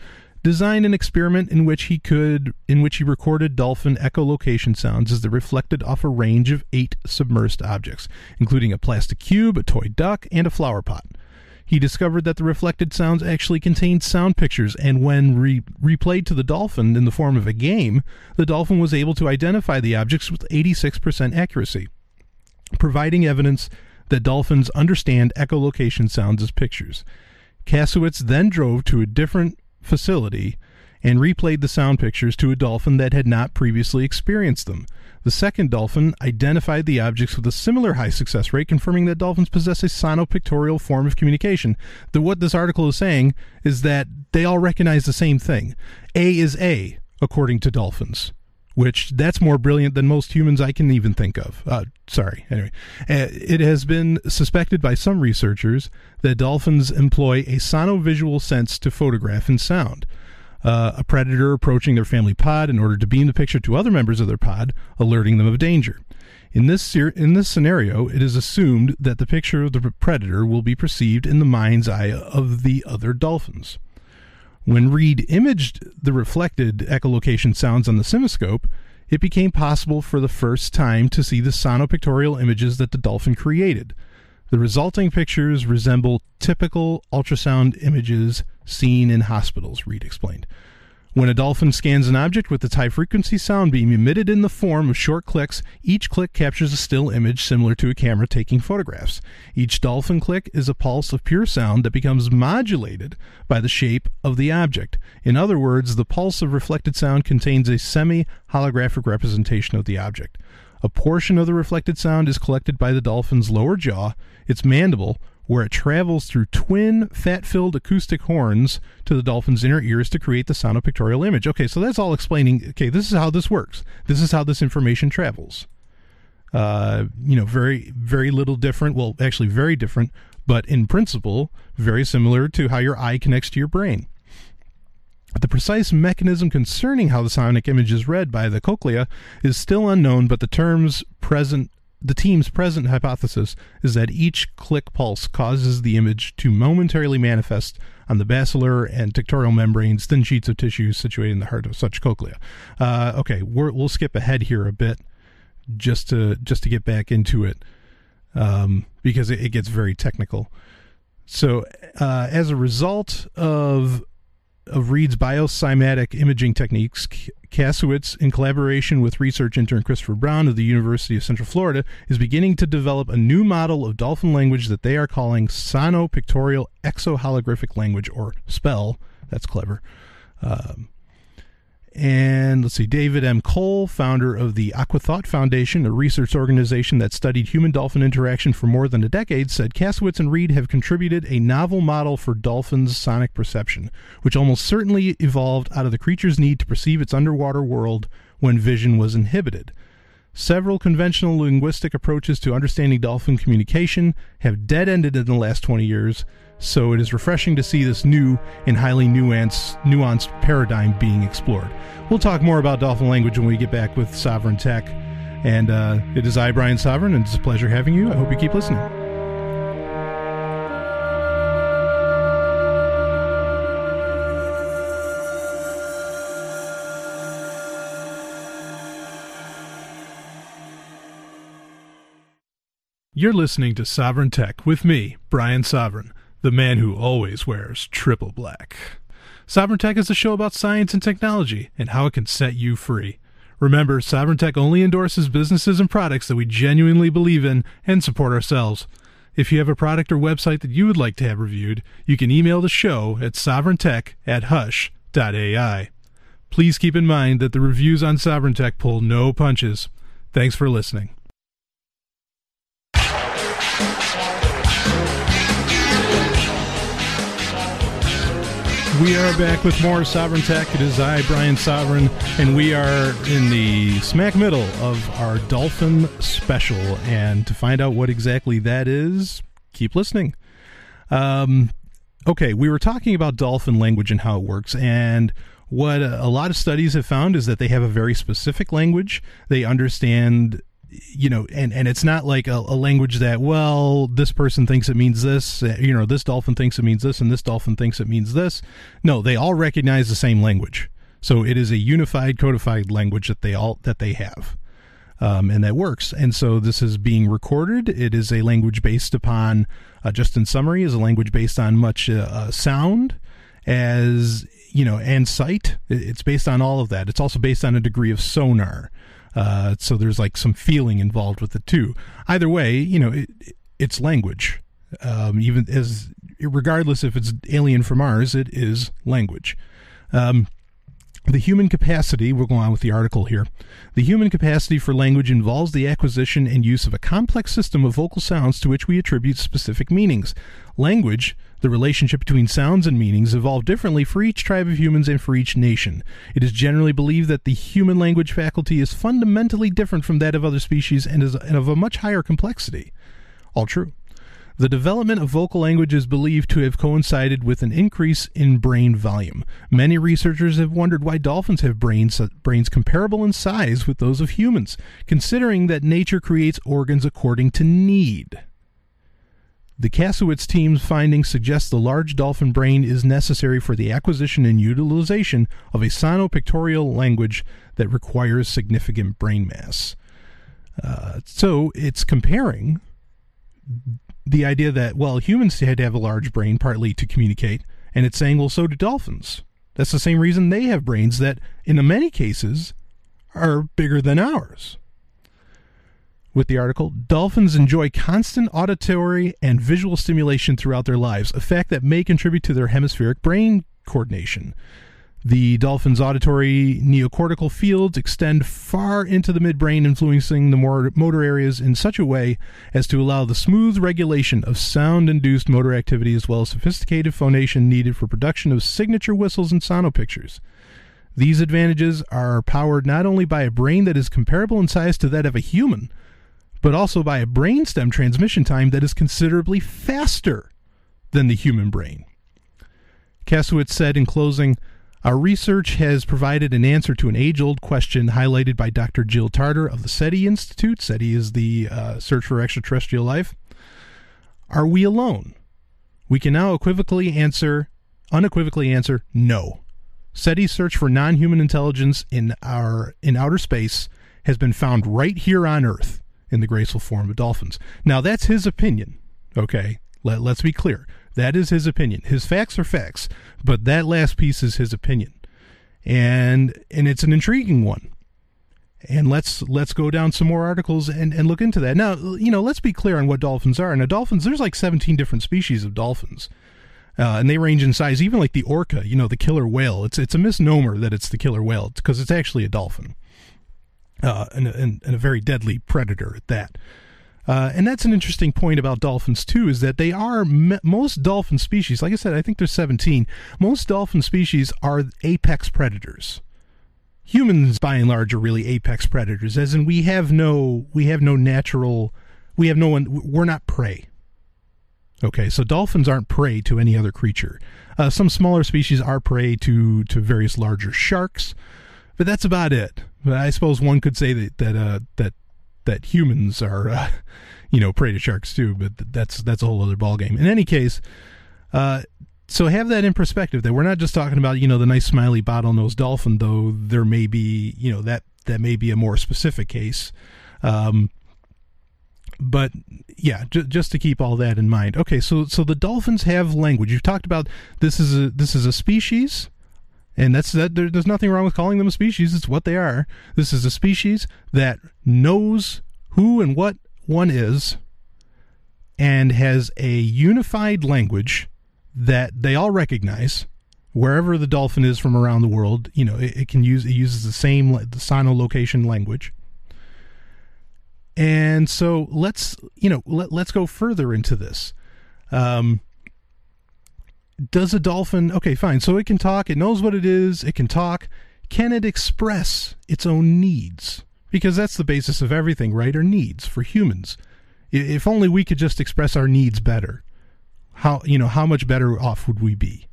designed an experiment in which he could in which he recorded dolphin echolocation sounds as they reflected off a range of eight submerged objects, including a plastic cube, a toy duck, and a flower pot. He discovered that the reflected sounds actually contained sound pictures, and when re- replayed to the dolphin in the form of a game, the dolphin was able to identify the objects with 86% accuracy, providing evidence that dolphins understand echolocation sounds as pictures. Kassewitz then drove to a different facility and replayed the sound pictures to a dolphin that had not previously experienced them. The second dolphin identified the objects with a similar high success rate, confirming that dolphins possess a sonopictorial form of communication. The, what this article is saying is that they all recognize the same thing. A is A, according to dolphins which that's more brilliant than most humans I can even think of. Uh, sorry. Anyway, uh, it has been suspected by some researchers that dolphins employ a sonovisual sense to photograph and sound. Uh, a predator approaching their family pod in order to beam the picture to other members of their pod, alerting them of danger. In this ser- in this scenario, it is assumed that the picture of the predator will be perceived in the mind's eye of the other dolphins. When Reid imaged the reflected echolocation sounds on the CymaScope, it became possible for the first time to see the sonopictorial images that the dolphin created. The resulting pictures resemble typical ultrasound images seen in hospitals, Reid explained. When a dolphin scans an object with its high frequency sound beam emitted in the form of short clicks, each click captures a still image similar to a camera taking photographs. Each dolphin click is a pulse of pure sound that becomes modulated by the shape of the object. In other words, the pulse of reflected sound contains a semi holographic representation of the object. A portion of the reflected sound is collected by the dolphin's lower jaw, its mandible, where it travels through twin fat filled acoustic horns to the dolphin's inner ears to create the sound of pictorial image. Okay, so that's all explaining. Okay, this is how this works. This is how this information travels. Uh, you know, very, very little different. Well, actually, very different, but in principle, very similar to how your eye connects to your brain. The precise mechanism concerning how the sonic image is read by the cochlea is still unknown, but the terms present the team's present hypothesis is that each click pulse causes the image to momentarily manifest on the basilar and tectorial membranes, thin sheets of tissue situated in the heart of such cochlea. Uh, okay, we will skip ahead here a bit just to just to get back into it um, because it, it, gets very technical. So, uh, as a result of of Reid's biocymatic imaging techniques, Kassewitz, in collaboration with research intern Christopher Brown of the University of Central Florida, is beginning to develop a new model of dolphin language that they are calling Sonopictorial Exoholographic Language, or SPELL. That's clever. Um, and let's see, David M. Cole, founder of the Aquathought Foundation, a research organization that studied human dolphin interaction for more than a decade, said Kassewitz and Reid have contributed a novel model for dolphins' sonic perception, which almost certainly evolved out of the creature's need to perceive its underwater world when vision was inhibited. Several conventional linguistic approaches to understanding dolphin communication have dead ended in the last 20 years, so it is refreshing to see this new and highly nuanced, nuanced paradigm being explored. We'll talk more about dolphin language when we get back with Sovryn Tech. And uh, it is I, Brian Sovryn, and it's a pleasure having you. I hope you keep listening. You're listening to Sovryn Tech with me, Brian Sovryn, the man who always wears triple black. Sovryn Tech is a show about science and technology and how it can set you free. Remember, Sovryn Tech only endorses businesses and products that we genuinely believe in and support ourselves. If you have a product or website that you would like to have reviewed, you can email the show at sovryntech at hush.ai. Please keep in mind that the reviews on Sovryn Tech pull no punches. Thanks for listening. We are back with more Sovryn Tech. It is I, Brian Sovryn, and we are in the smack middle of our Dolphin special. And to find out what exactly that is, keep listening. Um, okay, we were talking about dolphin language and how it works, and what a lot of studies have found is that they have a very specific language. They understand you know, and, and it's not like a, a, language that, well, this person thinks it means this, uh, you know, this dolphin thinks it means this, and this dolphin thinks it means this. No, they all recognize the same language. So it is a unified, codified language that they all that they have, um, and that works. And so this is being recorded. It is a language based upon, uh, just in summary, is a language based on much uh, uh sound, as you know, and sight. It's based on all of that. It's also based on a degree of sonar. Uh, so there's like some feeling involved with it too. Either way, you know, it, it's language. Um, even as regardless if it's alien from Mars, it is language. Um, the human capacity, we'll go on with the article here. The human capacity for language involves the acquisition and use of a complex system of vocal sounds to which we attribute specific meanings. Language, the relationship between sounds and meanings, evolved differently for each tribe of humans and for each nation. It is generally believed that the human language faculty is fundamentally different from that of other species and is of a much higher complexity. All true. The development of vocal language is believed to have coincided with an increase in brain volume. Many researchers have wondered why dolphins have brains, uh, brains comparable in size with those of humans, considering that nature creates organs according to need. The Kassewitz team's findings suggest the large dolphin brain is necessary for the acquisition and utilization of a sonopictorial language that requires significant brain mass. Uh, so it's comparing the idea that, well, humans had to have a large brain partly to communicate, and it's saying, well, so do dolphins. That's the same reason they have brains that, in many cases, are bigger than ours. With the article, dolphins enjoy constant auditory and visual stimulation throughout their lives, a fact that may contribute to their hemispheric brain coordination. The dolphin's auditory neocortical fields extend far into the midbrain, influencing the motor areas in such a way as to allow the smooth regulation of sound induced motor activity as well as sophisticated phonation needed for production of signature whistles and sonopictures. These advantages are powered not only by a brain that is comparable in size to that of a human, but also by a brainstem transmission time that is considerably faster than the human brain. Kassewitz said in closing, our research has provided an answer to an age old question highlighted by Dr. Jill Tarter of the SETI Institute. SETI is the uh, Search for Extraterrestrial Life. Are we alone? We can now equivocally answer, unequivocally answer, no. SETI's search for non human intelligence in, our, in outer space has been found right here on Earth in the graceful form of dolphins. Now, that's his opinion, okay? Let, let's be clear. That is his opinion. His facts are facts, but that last piece is his opinion. And and it's an intriguing one. And let's let's go down some more articles and, and look into that. Now, you know, let's be clear on what dolphins are. Now, dolphins, there's like 17 different species of dolphins. Uh, and they range in size, even like the orca, you know, the killer whale. It's it's a misnomer that it's the killer whale because it's actually a dolphin, uh, and, and, and a very deadly predator at that. Uh, and that's an interesting point about dolphins too, is that they are most dolphin species. Like I said, I think there's 17. Most dolphin species are apex predators. Humans, by and large, are really apex predators, as in we have no we have no natural we have no one we're not prey. Okay, so dolphins aren't prey to any other creature. Uh, some smaller species are prey to to various larger sharks, but that's about it. I suppose one could say that that uh, that that humans are, uh, you know, prey to sharks too. But that's that's a whole other ballgame. In any case, uh, so have that in perspective. That we're not just talking about you know the nice smiley bottlenose dolphin, though there may be you know that that may be a more specific case. Um, but yeah, j- just to keep all that in mind. Okay, so so the dolphins have language. You've talked about this is a this is a species, and that's that. There, there's nothing wrong with calling them a species. It's what they are. This is a species that knows who and what one is, and has a unified language that they all recognize. Wherever the dolphin is from around the world, you know, it, it can use it uses the same the sonolocation language and so let's you know let, let's go further into this. Um, does a dolphin? Okay, fine. So it can talk. It knows what it is. It can talk. Can it express its own needs? Because that's the basis of everything, right? Our needs for humans. If only we could just express our needs better. How you know how much better off would we be?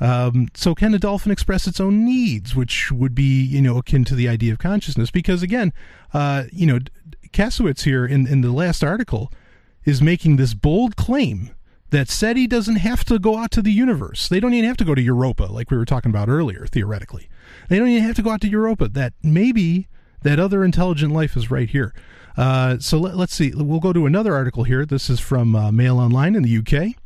Um, so can a dolphin express its own needs, which would be you know akin to the idea of consciousness? Because again, uh, you know, Kassewitz here in, in the last article is making this bold claim that SETI doesn't have to go out to the universe. They don't even have to go to Europa, like we were talking about earlier, theoretically. They don't even have to go out to Europa. That maybe that other intelligent life is right here. Uh, so let, us see. We'll go to another article here. This is from uh, Mail Online in the UK,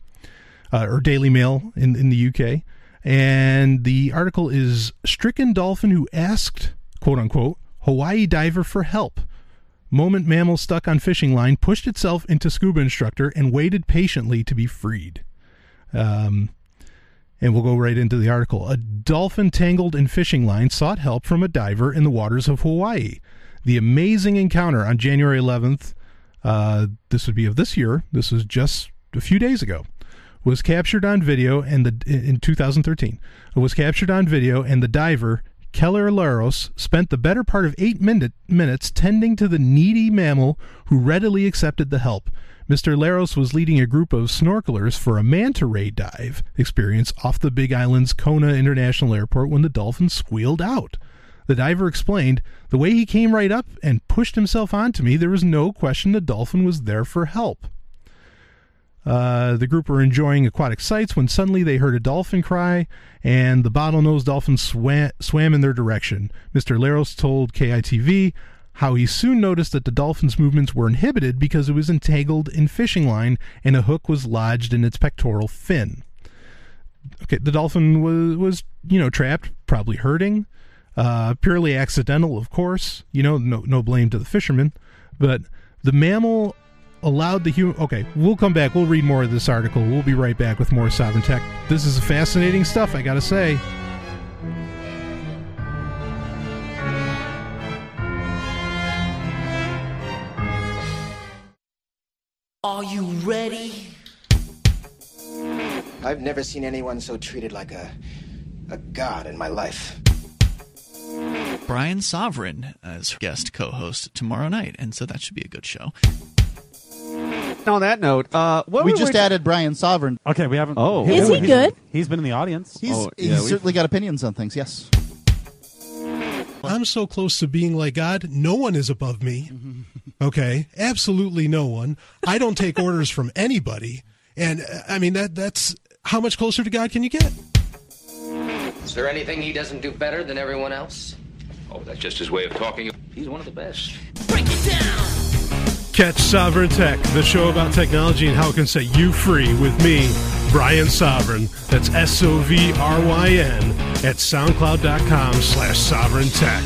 uh, or Daily Mail in, in the UK. And the article is Stricken Dolphin Who Asked, quote unquote, Hawaii Diver for Help Moment mammal stuck on fishing line pushed itself into scuba instructor and waited patiently to be freed. Um, and we'll go right into the article. A dolphin tangled in fishing line sought help from a diver in the waters of Hawaii. The amazing encounter on January 11th, uh, this would be of this year, this was just a few days ago, was captured on video and the in 2013. It was captured on video and the diver Keller Laros spent the better part of eight minute, minutes tending to the needy mammal who readily accepted the help. Mr. Laros was leading a group of snorkelers for a manta ray dive experience off the Big Island's Kona International Airport when the dolphin squealed out. The diver explained, The way he came right up and pushed himself onto me, there was no question the dolphin was there for help. Uh, the group were enjoying aquatic sights when suddenly they heard a dolphin cry, and the bottlenose dolphin swam, swam in their direction. Mr. Laros told KITV how he soon noticed that the dolphin's movements were inhibited because it was entangled in fishing line and a hook was lodged in its pectoral fin. Okay, the dolphin was was you know trapped, probably hurting, uh, purely accidental, of course. You know, no no blame to the fisherman, but the mammal allowed the human. Okay, we'll come back. We'll read more of this article. We'll be right back with more Sovryn Tech. This is fascinating stuff, I gotta say. Are you ready? I've never seen anyone so treated like a a god in my life. Brian Sovryn as guest co-host tomorrow night, and so that should be a good show on that note, uh, what we just added Brian Sovryn. Okay, we haven't. Oh, is he good? He's been in the audience. He's, oh, he's yeah, certainly got opinions on things. Yes. I'm so close to being like God. No one is above me. Okay, absolutely no one. I don't take orders from anybody, and uh, I mean that that's how much closer to God can you get? Is there anything he doesn't do better than everyone else? Oh, that's just his way of talking. He's one of the best. Break it down. Catch Sovryn Tech, the show about technology and how it can set you free with me, Brian Sovryn. That's S O V R Y N at soundcloud.com slash sovryn tech.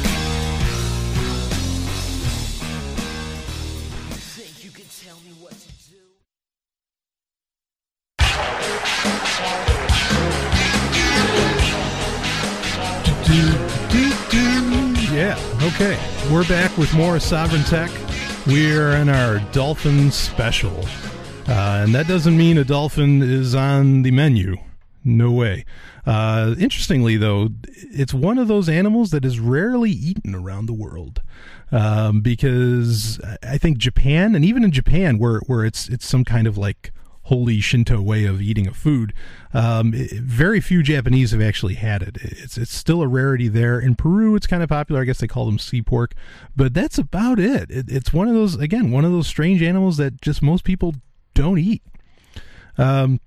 Yeah, okay. We're back with more Sovryn Tech. We're in our dolphin special. Uh, and that doesn't mean a dolphin is on the menu. No way. Uh, interestingly, though, it's one of those animals that is rarely eaten around the world. Um, because I think Japan, and even in Japan, where, where it's it's some kind of like holy Shinto way of eating a food. Um, very few Japanese have actually had it. It's it's still a rarity there. In Peru, it's kind of popular. I guess they call them sea pork, but that's about it. it it's one of those again one of those strange animals that just most people don't eat. Um,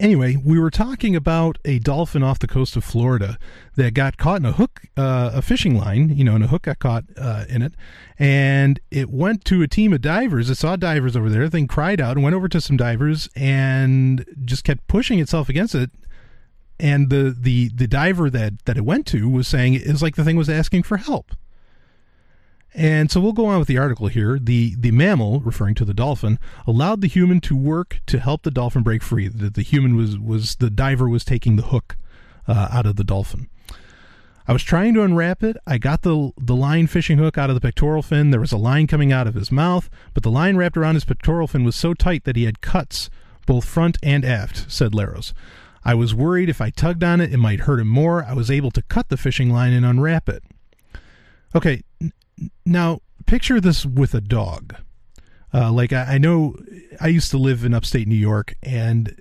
anyway, we were talking about a dolphin off the coast of Florida that got caught in a hook, uh, a fishing line, you know, and a hook got caught uh, in it. And it went to a team of divers. It saw divers over there. The thing cried out and went over to some divers and just kept pushing itself against it. And the, the, the diver that, that it went to was saying it was like the thing was asking for help. And so we'll go on with the article here. The the mammal, referring to the dolphin, allowed the human to work to help the dolphin break free. The, the human was was the diver was taking the hook uh, out of the dolphin. I was trying to unwrap it. I got the the line fishing hook out of the pectoral fin. There was a line coming out of his mouth, but the line wrapped around his pectoral fin was so tight that he had cuts both front and aft, said Laros. I was worried if I tugged on it, it might hurt him more. I was able to cut the fishing line and unwrap it. Okay, now picture this with a dog. Uh, like I, I, know, I used to live in upstate New York, and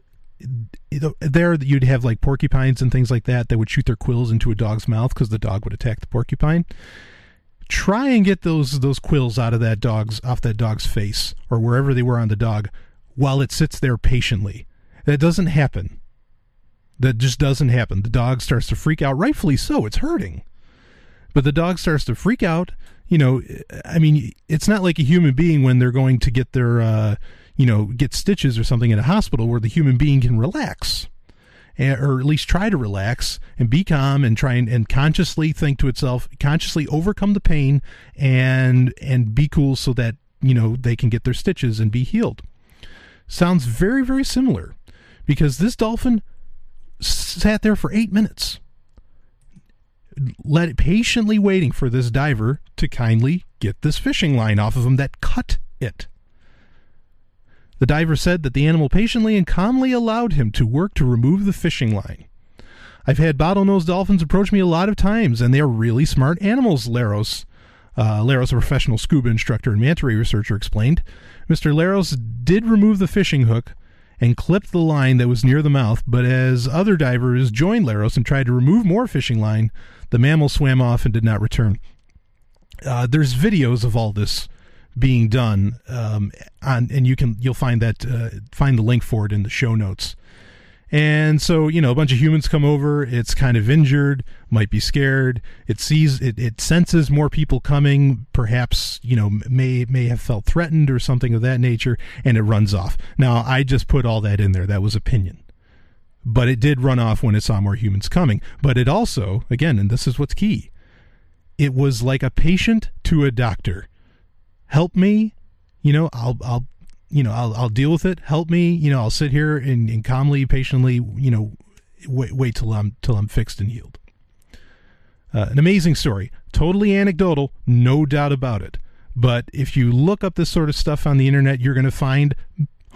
there you'd have like porcupines and things like that that would shoot their quills into a dog's mouth because the dog would attack the porcupine. Try and get those those quills out of that dog's off that dog's face or wherever they were on the dog while it sits there patiently. That doesn't happen. That just doesn't happen. The dog starts to freak out, rightfully so. It's hurting. But the dog starts to freak out. You know, I mean, it's not like a human being when they're going to get their, uh, you know, get stitches or something in a hospital where the human being can relax. Or at least try to relax and be calm and try and, and consciously think to itself, consciously overcome the pain and and be cool so that you know they can get their stitches and be healed. Sounds very very similar, because this dolphin sat there for eight minutes let patiently waiting for this diver to kindly get this fishing line off of him that cut it. The diver said that the animal patiently and calmly allowed him to work to remove the fishing line. I've had bottlenose dolphins approach me a lot of times, and they are really smart animals, Laros. Uh, Laros, a professional scuba instructor and manta ray researcher, explained. Mr. Laros did remove the fishing hook and clipped the line that was near the mouth, but as other divers joined Laros and tried to remove more fishing line, the mammal swam off and did not return. Uh, there's videos of all this being done, um, on, and you can you'll find that uh, find the link for it in the show notes. And so, you know, a bunch of humans come over. It's kind of injured, might be scared. It sees, it, it senses more people coming. Perhaps, you know, may may have felt threatened or something of that nature, and it runs off. Now, I just put all that in there. That was opinion but it did run off when it saw more humans coming. But it also, again, and this is what's key, it was like a patient to a doctor. Help me, you know, I'll, I'll, you know, I'll, I'll deal with it. Help me, you know, I'll sit here and, and calmly, patiently, you know, wait, wait till I'm, till I'm fixed and healed. Uh, an amazing story, totally anecdotal, no doubt about it. But if you look up this sort of stuff on the internet, you're going to find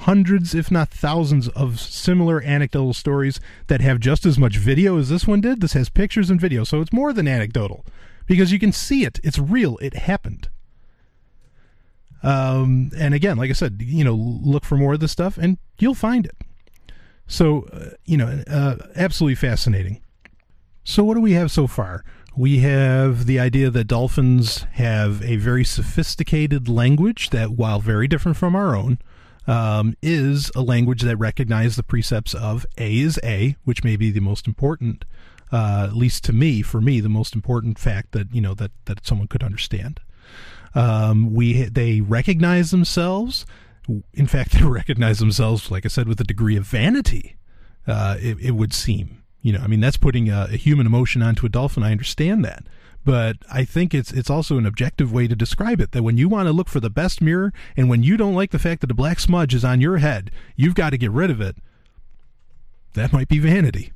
hundreds, if not thousands, of similar anecdotal stories that have just as much video as this one did. This has pictures and video, so it's more than anecdotal because you can see it. It's real. It happened. Um, and again, like I said, you know, look for more of this stuff and you'll find it. So, uh, you know, uh, absolutely fascinating. So, what do we have so far? We have the idea that dolphins have a very sophisticated language that, while very different from our own, um, is a language that recognizes the precepts of A is A, which may be the most important, uh, at least to me, for me, the most important fact that you know that that someone could understand. Um, we they recognize themselves. In fact, they recognize themselves, like I said, with a degree of vanity. Uh, it, it, would seem, you know, I mean, that's putting a, a human emotion onto a dolphin. I understand that, but I think it's it's also an objective way to describe it that when you want to look for the best mirror and when you don't like the fact that a black smudge is on your head, you've got to get rid of it. That might be vanity.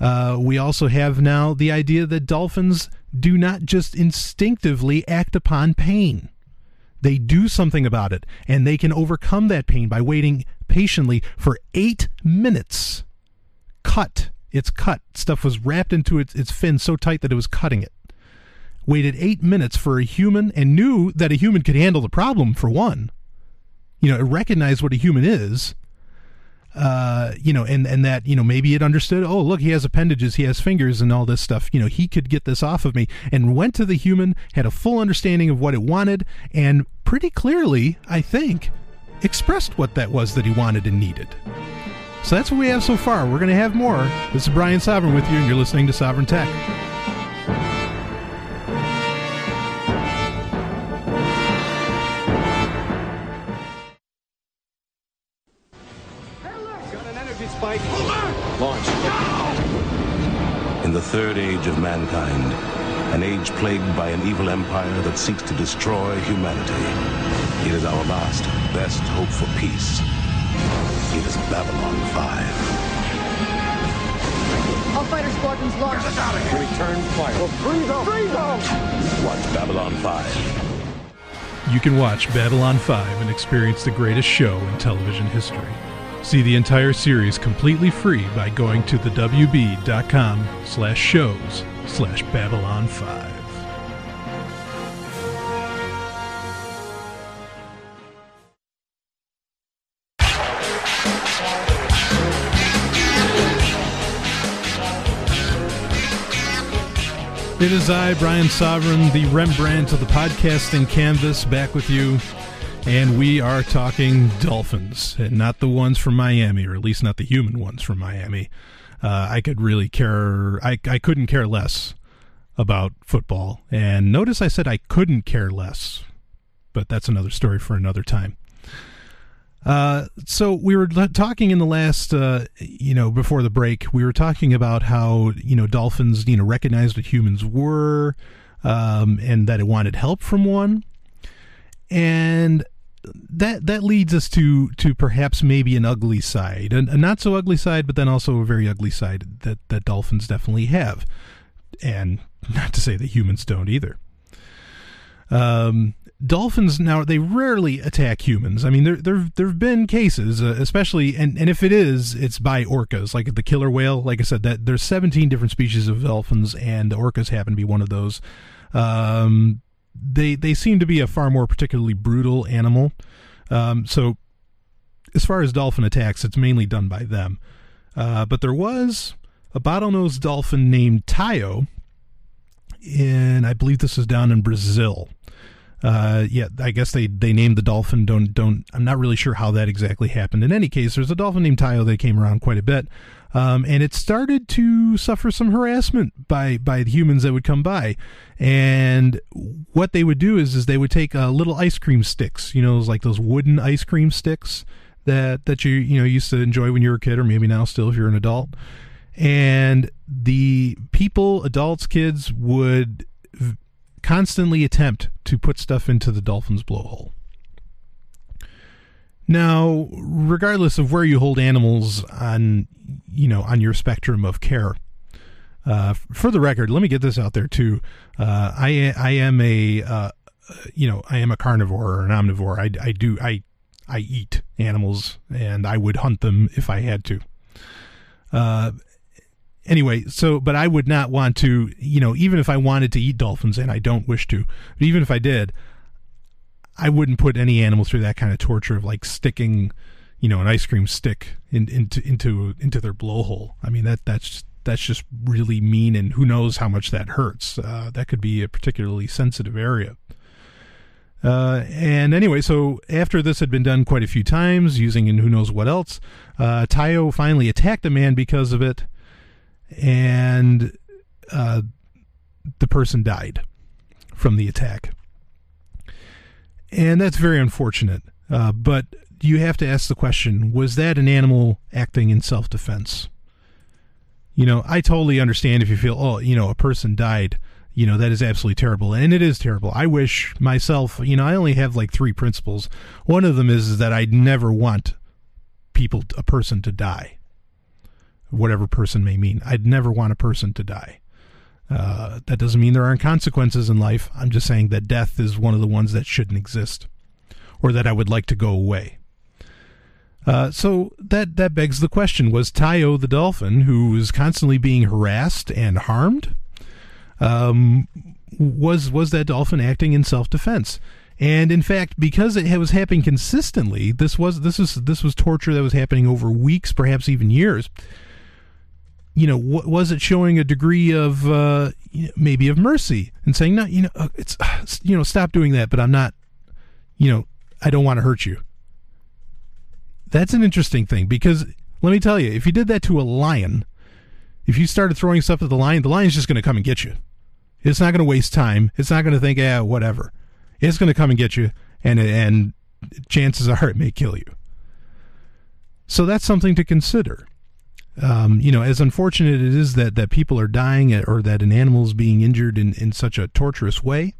Uh, we also have now the idea that dolphins do not just instinctively act upon pain. They do something about it, and they can overcome that pain by waiting patiently for eight minutes. Cut it's cut. Stuff was wrapped into its, its fin so tight that it was cutting it. Waited eight minutes for a human and knew that a human could handle the problem, for one. You know, it recognized what a human is. Uh, you know, and, and that, you know, maybe it understood, oh, look, he has appendages, he has fingers and all this stuff. You know, he could get this off of me. And went to the human, had a full understanding of what it wanted, and pretty clearly, I think, expressed what that was that he wanted and needed. So that's what we have so far. We're going to have more. This is Brian Sovryn with you, and you're listening to Sovryn Tech. Launch. In the third age of mankind, an age plagued by an evil empire that seeks to destroy humanity. It is our last, best hope for peace. It is Babylon 5. All fighter squadrons launched. Return fire. Well, freeze them! Freeze them! Watch Babylon 5. You can watch Babylon 5 and experience the greatest show in television history. See the entire series completely free by going to the wb.com slash shows slash Babylon 5. It is I, Brian Sovryn, the Rembrandt of the podcasting canvas, back with you. And we are talking dolphins, and not the ones from Miami, or at least not the human ones from Miami. Uh, I could really care, I, I couldn't care less about football. And notice I said I couldn't care less, but that's another story for another time. Uh, so we were talking in the last, uh, you know, before the break, we were talking about how you know dolphins, you know, recognized what humans were, um, and that it wanted help from one, and that that leads us to to perhaps maybe an ugly side, a, a not so ugly side, but then also a very ugly side that that dolphins definitely have, and not to say that humans don't either. Um, dolphins now they rarely attack humans. I mean, there there there've been cases, uh, especially and and if it is, it's by orcas, like the killer whale. Like I said, that there's 17 different species of dolphins, and the orcas happen to be one of those. Um, they they seem to be a far more particularly brutal animal. Um, so as far as dolphin attacks, it's mainly done by them. Uh, but there was a bottlenose dolphin named Tayo, and I believe this is down in Brazil. Uh, yeah, I guess they, they named the dolphin. Don't don't. I'm not really sure how that exactly happened. In any case, there's a dolphin named Tayo that came around quite a bit, um, and it started to suffer some harassment by by the humans that would come by. And what they would do is is they would take uh, little ice cream sticks, you know, like those wooden ice cream sticks that that you you know used to enjoy when you were a kid, or maybe now still if you're an adult. And the people, adults, kids would constantly attempt to put stuff into the dolphin's blowhole. Now, regardless of where you hold animals on, you know, on your spectrum of care, uh, for the record, let me get this out there too. Uh, I I am a uh, you know I am a carnivore or an omnivore. I, I do I I eat animals and I would hunt them if I had to. Anyway, so but I would not want to, you know, even if I wanted to eat dolphins and I don't wish to, but even if I did, I wouldn't put any animal through that kind of torture of like sticking, you know, an ice cream stick in, into into into their blowhole. I mean that that's that's just really mean, and who knows how much that hurts. Uh, that could be a particularly sensitive area. Uh, and anyway, so after this had been done quite a few times, using and who knows what else, uh, Tayo finally attacked the man because of it and uh, the person died from the attack. And that's very unfortunate. Uh, but you have to ask the question was that an animal acting in self defense? You know, I totally understand if you feel, oh, you know, a person died. You know, that is absolutely terrible. And it is terrible. I wish myself, you know, I only have like three principles. One of them is, is that I never want people, a person to die whatever person may mean. I'd never want a person to die. Uh, that doesn't mean there aren't consequences in life. I'm just saying that death is one of the ones that shouldn't exist, or that I would like to go away. Uh, so that that begs the question: Was Tayo the dolphin, who was constantly being harassed and harmed, um, was was that dolphin acting in self defense? And in fact, because it was happening consistently, this was this was this was torture that was happening over weeks, perhaps even years you know, w- was it showing a degree of uh, maybe of mercy and saying, no, you know, uh, it's you know, stop doing that, but I'm not, you know, I don't want to hurt you. That's an interesting thing because let me tell you, if you did that to a lion, if you started throwing stuff at the lion, the lion's just going to come and get you. It's not going to waste time. It's not going to think, yeah, whatever. It's going to come and get you, and and chances are it may kill you. So that's something to consider. Um, you know, as unfortunate it is that that people are dying or that an animal is being injured in in such a torturous way.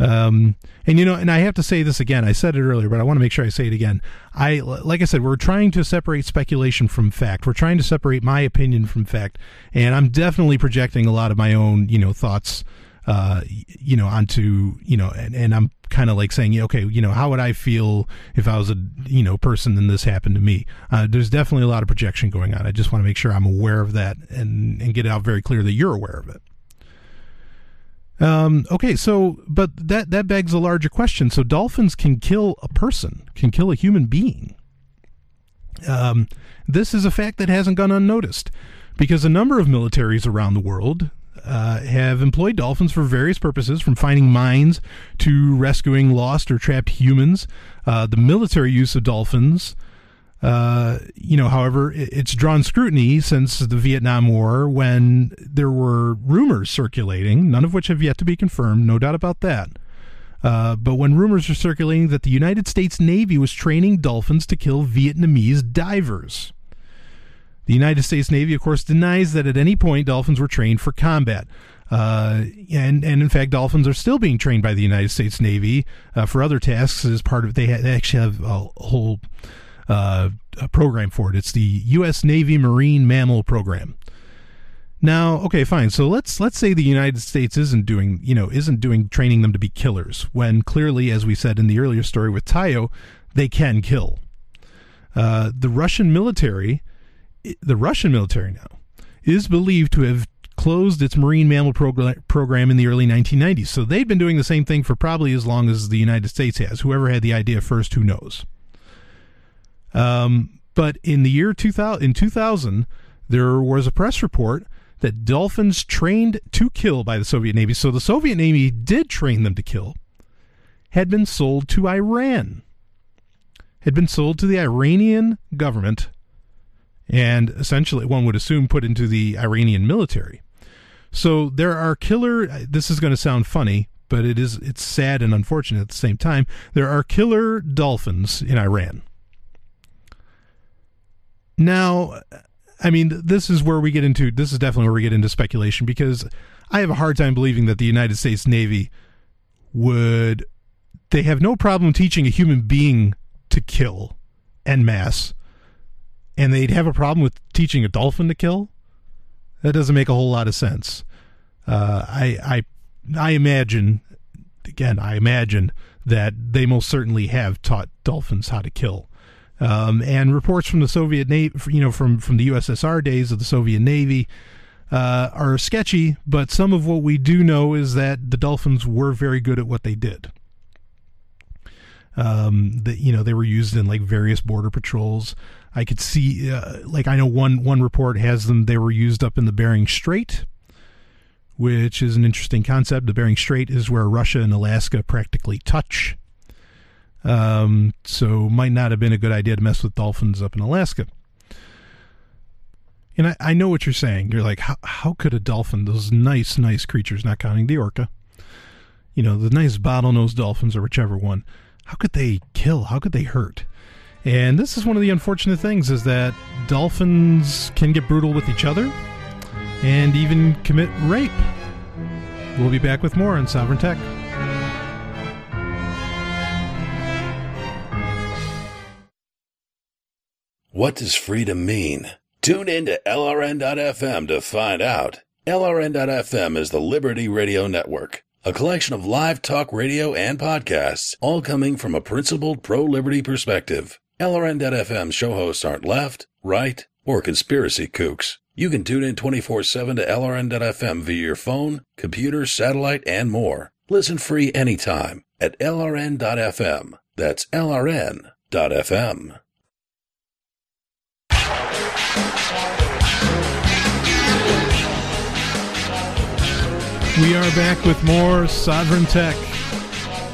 Um, and you know, and I have to say this again. I said it earlier, but I want to make sure I say it again. I, like I said, we're trying to separate speculation from fact. We're trying to separate my opinion from fact, and I'm definitely projecting a lot of my own, you know, thoughts, uh, you know, onto, you know, and, and I'm kind of like saying, okay, you know, how would I feel if I was a, you know, person and this happened to me? Uh, there's definitely a lot of projection going on. I just want to make sure I'm aware of that and and get it out very clear that you're aware of it. Um, okay, so but that that begs a larger question. So dolphins can kill a person, can kill a human being. Um, this is a fact that hasn't gone unnoticed because a number of militaries around the world uh, have employed dolphins for various purposes, from finding mines to rescuing lost or trapped humans. Uh, the military use of dolphins uh, you know, however, it's drawn scrutiny since the Vietnam War when there were rumors circulating, none of which have yet to be confirmed, no doubt about that. Uh, but when rumors were circulating that the United States Navy was training dolphins to kill Vietnamese divers. The United States Navy, of course, denies that at any point dolphins were trained for combat. Uh, and and in fact, dolphins are still being trained by the United States Navy uh, for other tasks as part of. They, ha- they actually have a whole uh, a program for it. It's the U.S. Navy Marine Mammal Program. Now, okay, fine. So let's let's say the United States isn't doing, you know, isn't doing training them to be killers when clearly, as we said in the earlier story with Tayo, they can kill. Uh, the Russian military, the Russian military now, is believed to have closed its marine mammal prog- program in the early 1990s. So they'd been doing the same thing for probably as long as the United States has. Whoever had the idea first, who knows? Um, but in the year 2000, in 2000, there was a press report that dolphins trained to kill by the Soviet Navy, so the Soviet Navy did train them to kill, had been sold to Iran. Had been sold to the Iranian government and essentially, one would assume, put into the Iranian military. So there are killer. This is going to sound funny, but it is. It's sad and unfortunate at the same time. There are killer dolphins in Iran. Now, I mean, this is where we get into this is definitely where we get into speculation because I have a hard time believing that the United States Navy would they have no problem teaching a human being to kill en masse, and they'd have a problem with teaching a dolphin to kill. That doesn't make a whole lot of sense. Uh, I I I imagine again I imagine that they most certainly have taught dolphins how to kill. Um, and reports from the Soviet Navy, you know, from from the USSR days of the Soviet Navy, uh, are sketchy. But some of what we do know is that the Dolphins were very good at what they did. Um, that you know they were used in like various border patrols. I could see, uh, like I know one one report has them. They were used up in the Bering Strait, which is an interesting concept. The Bering Strait is where Russia and Alaska practically touch. Um, so might not have been a good idea to mess with dolphins up in Alaska. And I, I know what you're saying. You're like, how, how could a dolphin, those nice, nice creatures, not counting the orca, you know, the nice bottlenose dolphins or whichever one, how could they kill? How could they hurt? And this is one of the unfortunate things is that dolphins can get brutal with each other and even commit rape. We'll be back with more on Sovryn Tech. What does freedom mean? Tune in to LRN.FM to find out. LRN.FM is the Liberty Radio Network, a collection of live talk radio and podcasts, all coming from a principled pro liberty perspective. LRN.FM show hosts aren't left, right, or conspiracy kooks. You can tune in 24 7 to LRN.FM via your phone, computer, satellite, and more. Listen free anytime at LRN.FM. That's LRN.FM. We are back with more Sovryn Tech.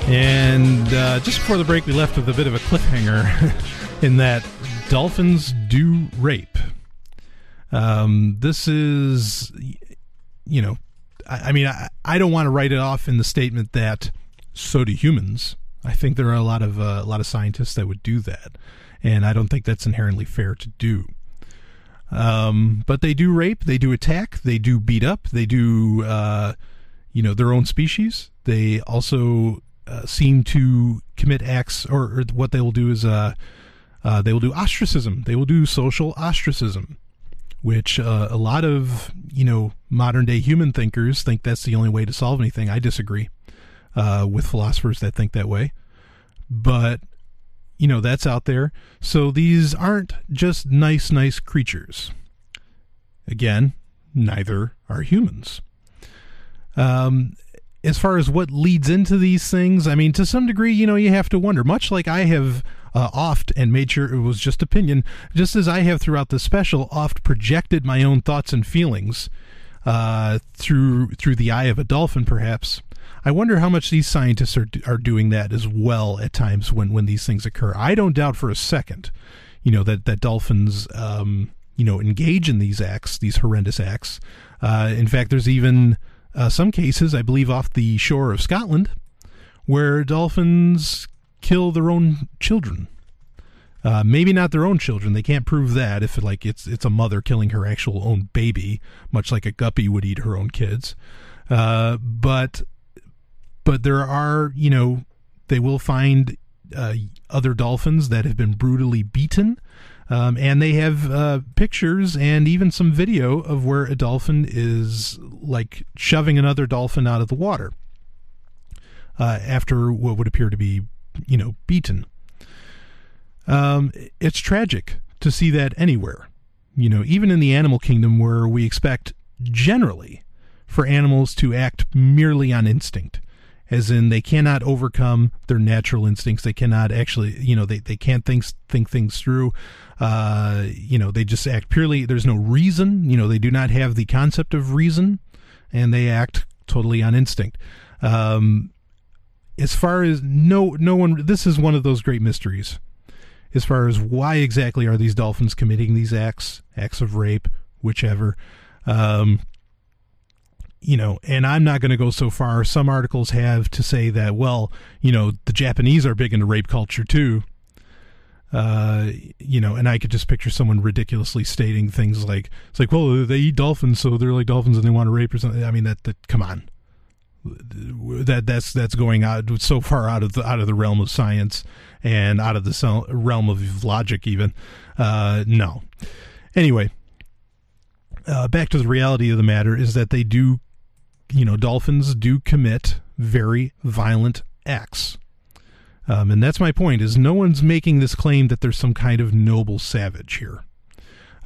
And uh, just before the break, we left with a bit of a cliffhanger in that dolphins do rape. Um, this is, you know, I, I mean, I, I don't want to write it off in the statement that so do humans. I think there are a lot of uh, a lot of scientists that would do that, and I don't think that's inherently fair to do. Um, but they do rape, they do attack, they do beat up, they do, uh, you know, their own species. They also uh, seem to commit acts, or, or what they will do is uh, uh, they will do ostracism. They will do social ostracism, which uh, a lot of you know modern day human thinkers think that's the only way to solve anything. I disagree uh, with philosophers that think that way, but you know that's out there. So these aren't just nice, nice creatures. Again, neither are humans. Um, as far as what leads into these things, I mean, to some degree, you know, you have to wonder. Much like I have uh, oft and made sure it was just opinion, just as I have throughout the special, oft projected my own thoughts and feelings uh, through through the eye of a dolphin, perhaps. I wonder how much these scientists are are doing that as well at times when when these things occur. I don't doubt for a second, you know, that that dolphins, um, you know, engage in these acts, these horrendous acts. Uh, in fact, there's even uh, some cases, I believe, off the shore of Scotland, where dolphins kill their own children. Uh, maybe not their own children. They can't prove that if like it's it's a mother killing her actual own baby, much like a guppy would eat her own kids. Uh, but but there are you know they will find uh, other dolphins that have been brutally beaten. Um, and they have uh, pictures and even some video of where a dolphin is like shoving another dolphin out of the water uh, after what would appear to be, you know, beaten. Um, it's tragic to see that anywhere. You know, even in the animal kingdom where we expect generally for animals to act merely on instinct as in they cannot overcome their natural instincts they cannot actually you know they, they can't think think things through uh, you know they just act purely there's no reason you know they do not have the concept of reason and they act totally on instinct um, as far as no no one this is one of those great mysteries as far as why exactly are these dolphins committing these acts acts of rape whichever um, you know, and I'm not going to go so far. Some articles have to say that, well, you know, the Japanese are big into rape culture too. Uh, you know, and I could just picture someone ridiculously stating things like, "It's like, well, they eat dolphins, so they're like dolphins, and they want to rape or something." I mean, that that come on, that that's that's going out so far out of the out of the realm of science and out of the realm of logic, even. Uh, no. Anyway, uh, back to the reality of the matter is that they do you know, dolphins do commit very violent acts. Um, and that's my point is no one's making this claim that there's some kind of noble savage here.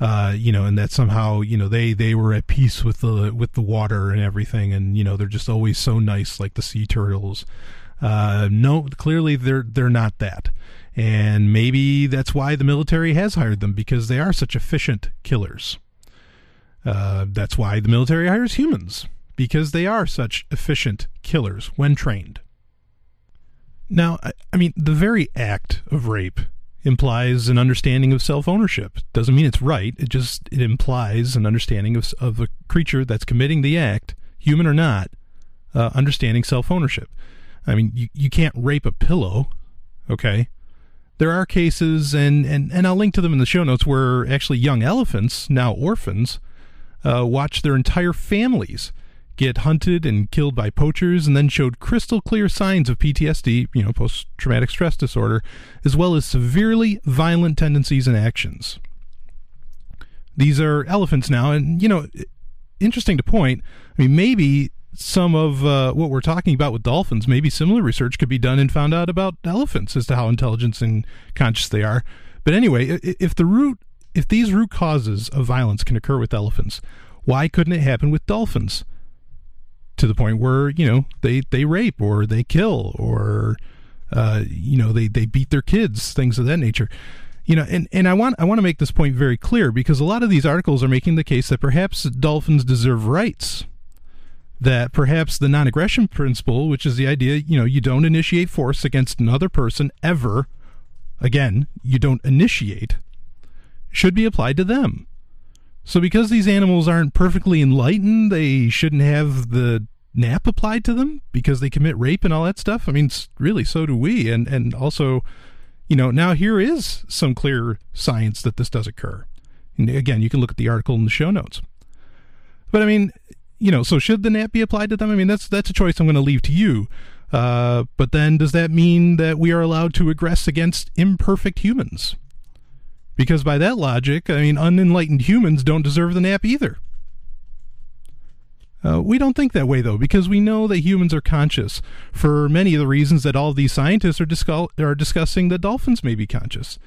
Uh, you know, and that somehow, you know, they, they were at peace with the with the water and everything, and you know, they're just always so nice, like the sea turtles. Uh, no, clearly they're they're not that, and maybe that's why the military has hired them because they are such efficient killers. Uh, that's why the military hires humans because they are such efficient killers when trained. Now, I, I mean, the very act of rape implies an understanding of self-ownership. Doesn't mean it's right. It just it implies an understanding of of a creature that's committing the act, human or not, uh, understanding self-ownership. I mean, you you can't rape a pillow, okay? There are cases, and and and I'll link to them in the show notes, where actually young elephants, now orphans, uh, watch their entire families get hunted and killed by poachers, and then showed crystal clear signs of PTSD, you know, post traumatic stress disorder, as well as severely violent tendencies and actions. These are elephants now, and, you know, interesting to point. I mean, maybe some of uh, what we're talking about with dolphins, maybe similar research could be done and found out about elephants as to how intelligent and conscious they are. But anyway, if the root, if these root causes of violence can occur with elephants, why couldn't it happen with dolphins? To the point where you know they they rape or they kill or uh, you know they they beat their kids, things of that nature. You know, and, and I want I want to make this point very clear because a lot of these articles are making the case that perhaps dolphins deserve rights. That perhaps the non-aggression principle, which is the idea, you know, you don't initiate force against another person ever. Again, you don't initiate. should be applied to them. So, because these animals aren't perfectly enlightened, they shouldn't have the nap applied to them because they commit rape and all that stuff. I mean, really, so do we. And and also, you know, now here is some clear science that this does occur. And again, you can look at the article in the show notes. But I mean, you know, so should the nap be applied to them? I mean, that's that's a choice I'm going to leave to you. Uh, but then, does that mean that we are allowed to aggress against imperfect humans? Because by that logic, I mean, unenlightened humans don't deserve the nap either. Uh, we don't think that way, though, because we know that humans are conscious for many of the reasons that all of these scientists are, discuss- are discussing that dolphins may be conscious.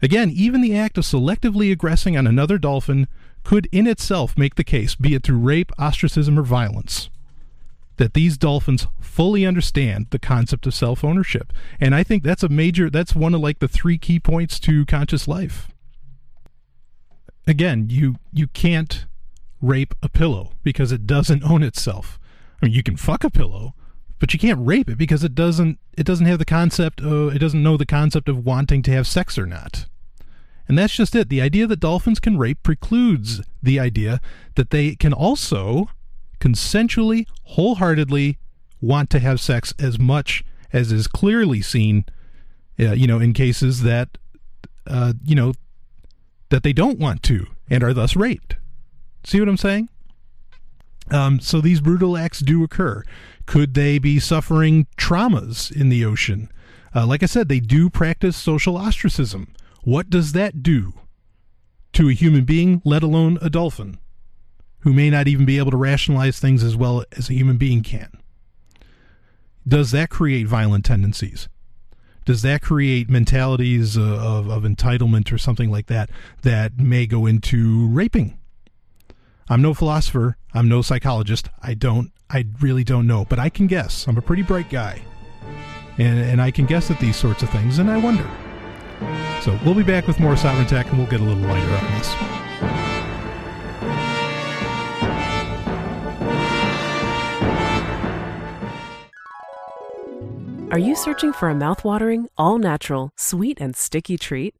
Again, even the act of selectively aggressing on another dolphin could in itself make the case, be it through rape, ostracism, or violence, that these dolphins fully understand the concept of self ownership. And I think that's a major, that's one of like the three key points to conscious life. Again, you you can't rape a pillow because it doesn't own itself. I mean, you can fuck a pillow, but you can't rape it because it doesn't it doesn't have the concept of, it doesn't know the concept of wanting to have sex or not. And that's just it. The idea that dolphins can rape precludes the idea that they can also consensually, wholeheartedly want to have sex as much as is clearly seen, uh, you know, in cases that, uh, you know, that they don't want to and are thus raped. See what I'm saying? Um, so these brutal acts do occur. Could they be suffering traumas in the ocean? Uh, like I said, they do practice social ostracism. What does that do to a human being, let alone a dolphin, who may not even be able to rationalize things as well as a human being can? Does that create violent tendencies? Does that create mentalities of, of, of entitlement or something like that that may go into raping? I'm no philosopher. I'm no psychologist. I don't. I really don't know. But I can guess. I'm a pretty bright guy, and and I can guess at these sorts of things. And I wonder. So we'll be back with more sovryn tech, and we'll get a little lighter on this. Are you searching for a mouthwatering, all natural, sweet, and sticky treat?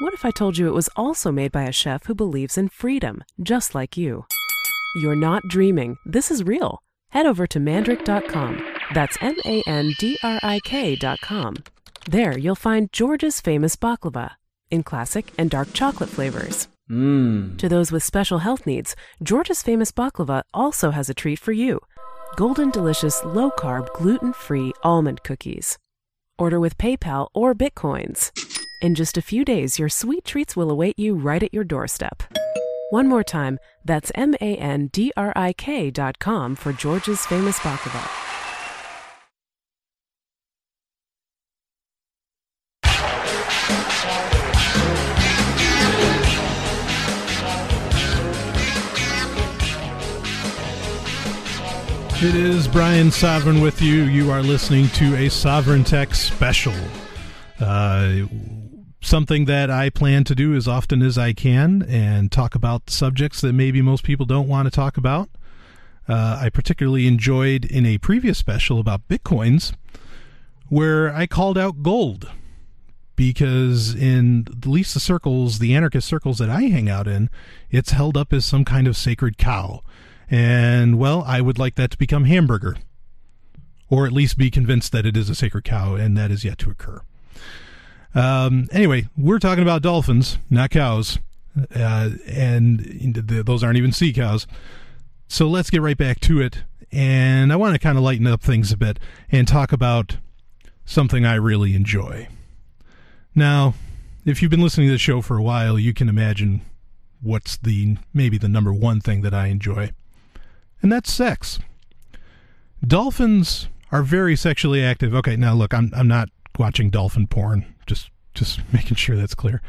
What if I told you it was also made by a chef who believes in freedom, just like you? You're not dreaming. This is real. Head over to mandrik.com. That's M A N D R I K.com. There you'll find George's famous baklava in classic and dark chocolate flavors. Mmm. To those with special health needs, George's famous baklava also has a treat for you golden delicious low carb, gluten free almond cookies. Order with PayPal or Bitcoins. In just a few days, your sweet treats will await you right at your doorstep. One more time, that's M A N D R I K dot com for George's famous baklava. It is Brian Sovryn with you. You are listening to a Sovryn Tech special. Uh, something that I plan to do as often as I can and talk about subjects that maybe most people don't want to talk about. Uh, I particularly enjoyed in a previous special about bitcoins where I called out gold because in at least the circles, the anarchist circles that I hang out in, it's held up as some kind of sacred cow. And well, I would like that to become hamburger, or at least be convinced that it is a sacred cow, and that is yet to occur. Um, anyway, we're talking about dolphins, not cows, uh, and th- those aren't even sea cows. So let's get right back to it. And I want to kind of lighten up things a bit and talk about something I really enjoy. Now, if you've been listening to the show for a while, you can imagine what's the maybe the number one thing that I enjoy and that's sex. Dolphins are very sexually active. Okay, now look, I'm I'm not watching dolphin porn. Just just making sure that's clear.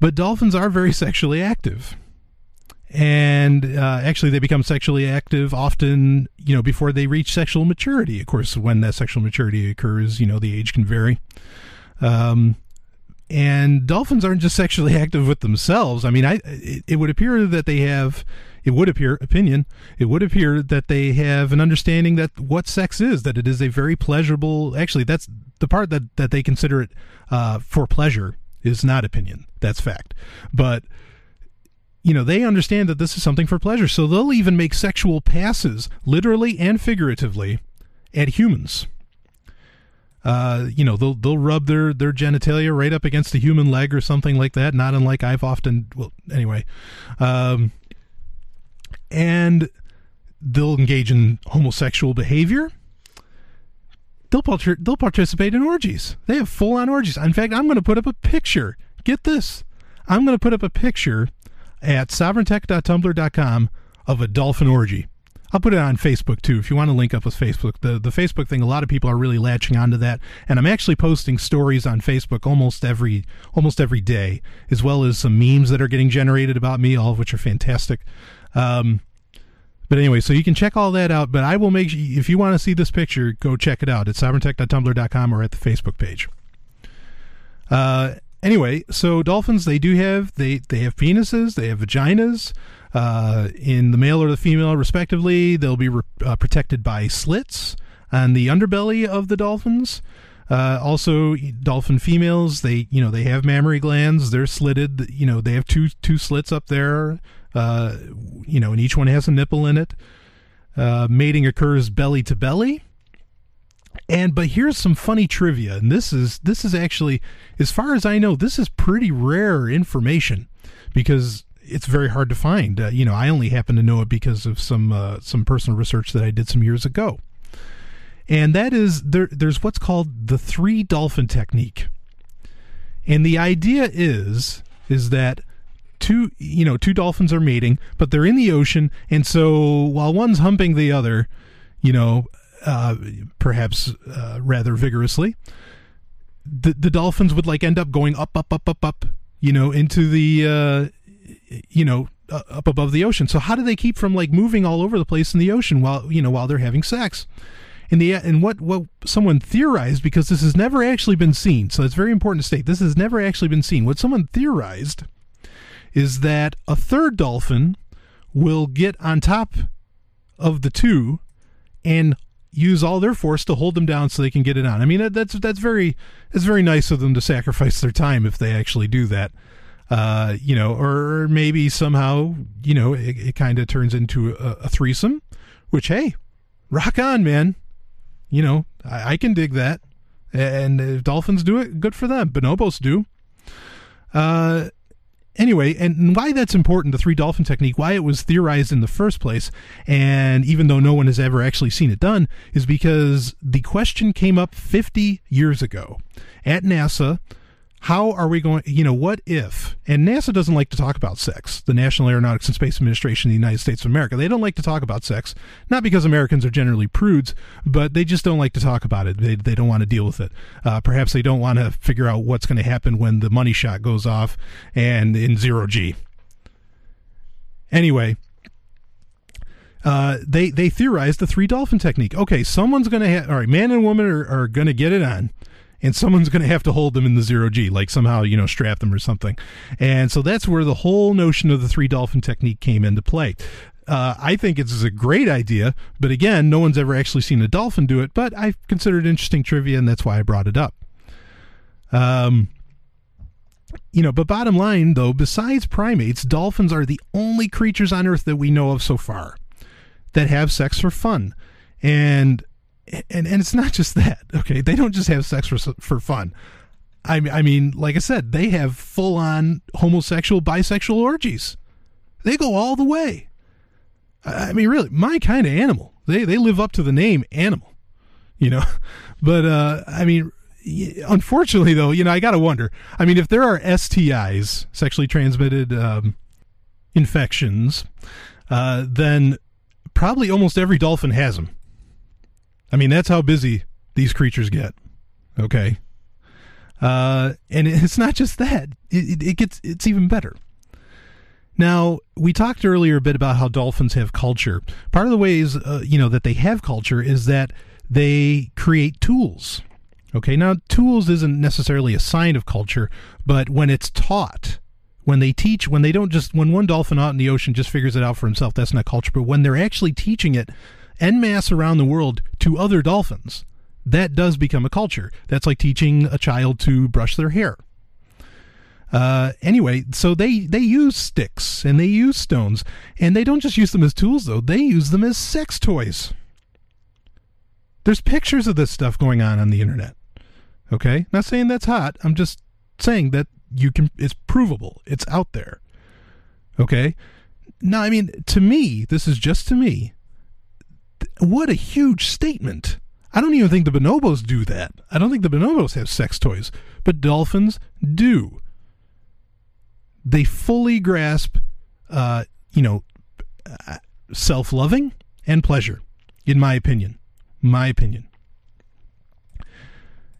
But dolphins are very sexually active. And uh, actually, they become sexually active often, you know, before they reach sexual maturity. Of course, when that sexual maturity occurs, you know, the age can vary. Um, and dolphins aren't just sexually active with themselves. I mean, I it, it would appear that they have it would appear opinion it would appear that they have an understanding that what sex is that it is a very pleasurable actually that's the part that that they consider it uh, for pleasure is not opinion. That's fact. But you know, they understand that this is something for pleasure. So they'll even make sexual passes, literally and figuratively, at humans. Uh, you know, they'll they'll rub their their genitalia right up against a human leg or something like that. Not unlike I've often. Well, anyway, um, and they'll engage in homosexual behavior. They'll part- they'll participate in orgies. They have full on orgies. In fact, I'm going to put up a picture. Get this. I'm going to put up a picture at sovryntech.tumblr.com of a dolphin orgy. I'll put it on Facebook too if you want to link up with Facebook. The the Facebook thing, a lot of people are really latching onto that, and I'm actually posting stories on Facebook almost every almost every day, as well as some memes that are getting generated about me, all of which are fantastic. Um, but anyway, so you can check all that out. But I will make if you want to see this picture, go check it out at sovryntech.tumblr.com or at the Facebook page. Uh, anyway, so dolphins they do have they they have penises, they have vaginas. Uh, in the male or the female, respectively, they'll be re- uh, protected by slits on the underbelly of the dolphins. Uh, also, dolphin females, they you know they have mammary glands. They're slitted. You know they have two two slits up there. Uh, you know, and each one has a nipple in it. Uh, mating occurs belly to belly. And but here's some funny trivia, and this is this is actually, as far as I know, this is pretty rare information because it's very hard to find. Uh, you know, I only happen to know it because of some uh, some personal research that I did some years ago. And that is there. There's what's called the three dolphin technique, and the idea is is that two you know two dolphins are mating, but they're in the ocean, and so while one's humping the other, you know, uh, perhaps uh, rather vigorously, the the dolphins would like end up going up up up up up, you know, into the uh, you know up above the ocean. So how do they keep from like moving all over the place in the ocean while you know while they're having sex? And the and what what someone theorized because this has never actually been seen. So it's very important to state this has never actually been seen. What someone theorized is that a third dolphin will get on top of the two and use all their force to hold them down so they can get it on. I mean that's that's very it's very nice of them to sacrifice their time if they actually do that uh, you know, or maybe somehow, you know, it, it kind of turns into a, a, threesome, which, hey, rock on, man. You know, I, I can dig that. And if dolphins do it, good for them. Bonobos do. Uh, anyway, and why that's important, the three dolphin technique, why it was theorized in the first place, and even though no one has ever actually seen it done, is because the question came up 50 years ago at NASA how are we going you know what if and nasa doesn't like to talk about sex the national aeronautics and space administration of the united states of america. They don't like to talk about sex not because americans are generally prudes but they just don't like to talk about it. They, they don't want to deal with it. Uh, perhaps they don't want to figure out what's going to happen when the money shot goes off and in zero g. Anyway uh, they they theorized the three dolphin technique. Okay, someone's gonna have all right, man and woman are, are gonna get it on and someone's going to have to hold them in the zero G, like somehow, you know, strap them or something. And so that's where the whole notion of the three dolphin technique came into play. Uh, I think it's a great idea, but again, no one's ever actually seen a dolphin do it, but I considered interesting trivia, and that's why I brought it up. Um, you know, but bottom line, though, besides primates, dolphins are the only creatures on Earth that we know of so far that have sex for fun. And and and it's not just that. Okay, they don't just have sex for for fun. I I mean, like I said, they have full on homosexual, bisexual orgies. They go all the way. I mean, really, my kind of animal. They they live up to the name animal, you know. But uh, I mean, unfortunately, though, you know, I gotta wonder. I mean, if there are STIs, sexually transmitted um, infections, uh, then probably almost every dolphin has them. I mean, that's how busy these creatures get. Okay. Uh, and it's not just that; it, it, gets it's even better. Now, we talked earlier a bit about how dolphins have culture. Part of the ways, uh, you know, that they have culture is that they create tools. Okay, now tools isn't necessarily a sign of culture, but when it's taught, when they teach, when they don't just, when one dolphin out in the ocean just figures it out for himself, that's not culture. But when they're actually teaching it en masse around the world to other dolphins, that does become a culture. That's like teaching a child to brush their hair. Uh, anyway, so they they use sticks and they use stones, and they don't just use them as tools though; they use them as sex toys. There's pictures of this stuff going on on the internet. Okay, not saying that's hot. I'm just saying that you can. It's provable. It's out there. Okay. Now, I mean, to me, this is just to me. What a huge statement. I don't even think the bonobos do that. I don't think the bonobos have sex toys, but dolphins do. They fully grasp, uh, you know, self loving and pleasure, in my opinion. My opinion.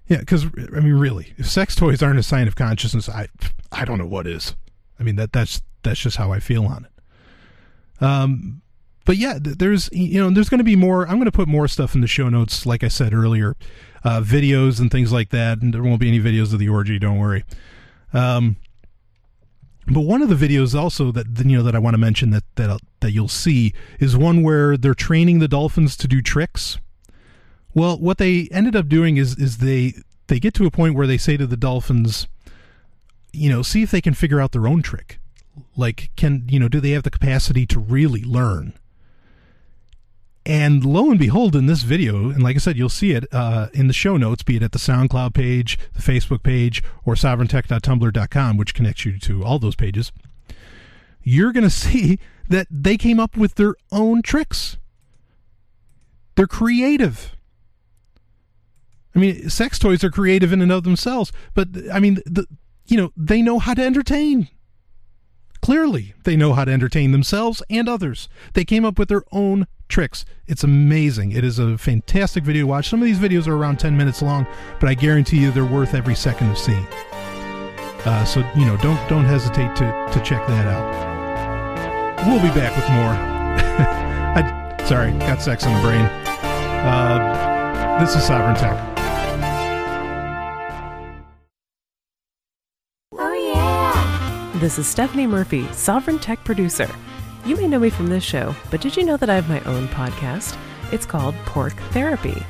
Yeah, because I mean, really, if sex toys aren't a sign of consciousness, I I don't know what is. I mean that that's that's just how I feel on it. Um, but yeah, there's you know there's going to be more. I'm going to put more stuff in the show notes, like I said earlier, uh, videos and things like that. And there won't be any videos of the orgy. Don't worry. Um, but one of the videos also that you know that I want to mention that that that you'll see is one where they're training the dolphins to do tricks. Well, what they ended up doing is is they they get to a point where they say to the dolphins, you know, see if they can figure out their own trick. Like, can you know, do they have the capacity to really learn? And lo and behold, in this video, and like I said, you'll see it uh, in the show notes, be it at the SoundCloud page, the Facebook page, or sovryntech.tumblr.com, which connects you to all those pages. You're going to see that they came up with their own tricks. They're creative. I mean, sex toys are creative in and of themselves, but I mean, the you know, they know how to entertain. Clearly, they know how to entertain themselves and others. They came up with their own tricks. It's amazing. It is a fantastic video to watch. Some of these videos are around 10 minutes long, but I guarantee you they're worth every second of seeing. Uh, so you know, don't don't hesitate to to check that out. We'll be back with more. I, sorry, got sex on the brain. Uh, this is Sovryn Tech. This is Stephanie Murphy, Sovryn Tech Producer. You may know me from this show, but did you know that I have my own podcast? It's called Porc Therapy.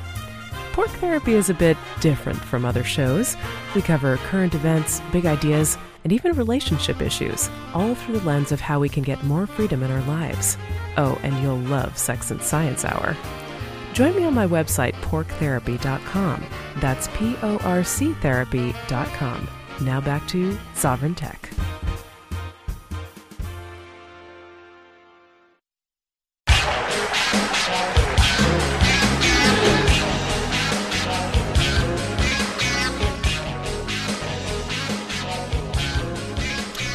Porc Therapy is a bit different from other shows. We cover current events, big ideas, and even relationship issues, all through the lens of how we can get more freedom in our lives. Oh, and you'll love Sex and Science Hour. Join me on my website, porctherapy.com. That's P O R C therapy.com. Now back to Sovryn Tech.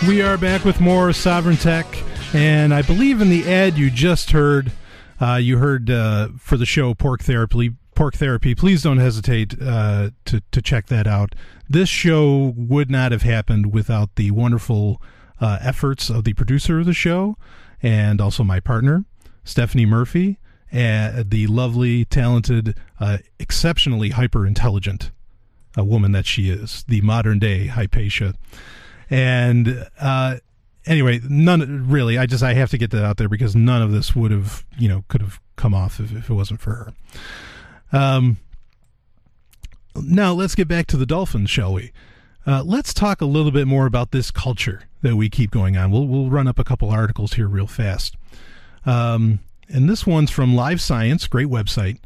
We are back with more Sovryn Tech, and I believe in the ad you just heard, uh, you heard uh, for the show Porc Therapy. Porc Therapy. Please don't hesitate uh, to to check that out. This show would not have happened without the wonderful uh, efforts of the producer of the show, and also my partner Stephanie Murphy, and the lovely, talented, uh, exceptionally hyper intelligent a woman that she is, the modern day Hypatia. And uh, anyway, none really. I just I have to get that out there because none of this would have you know could have come off if, if it wasn't for her. Um, now let's get back to the dolphins, shall we? Uh, let's talk a little bit more about this culture that we keep going on. We'll we'll run up a couple articles here real fast. Um, and this one's from Live Science, great website,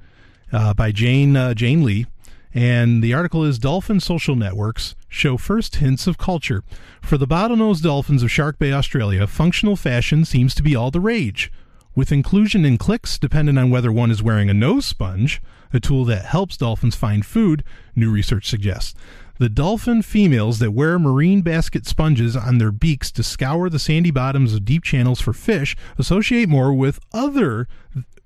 uh, by Jane uh, Jane Lee. And the article is Dolphin Social Networks Show First Hints of Culture. For the bottlenose dolphins of Shark Bay, Australia, functional fashion seems to be all the rage. With inclusion in cliques dependent on whether one is wearing a nose sponge, a tool that helps dolphins find food, new research suggests. The dolphin females that wear marine basket sponges on their beaks to scour the sandy bottoms of deep channels for fish associate more with other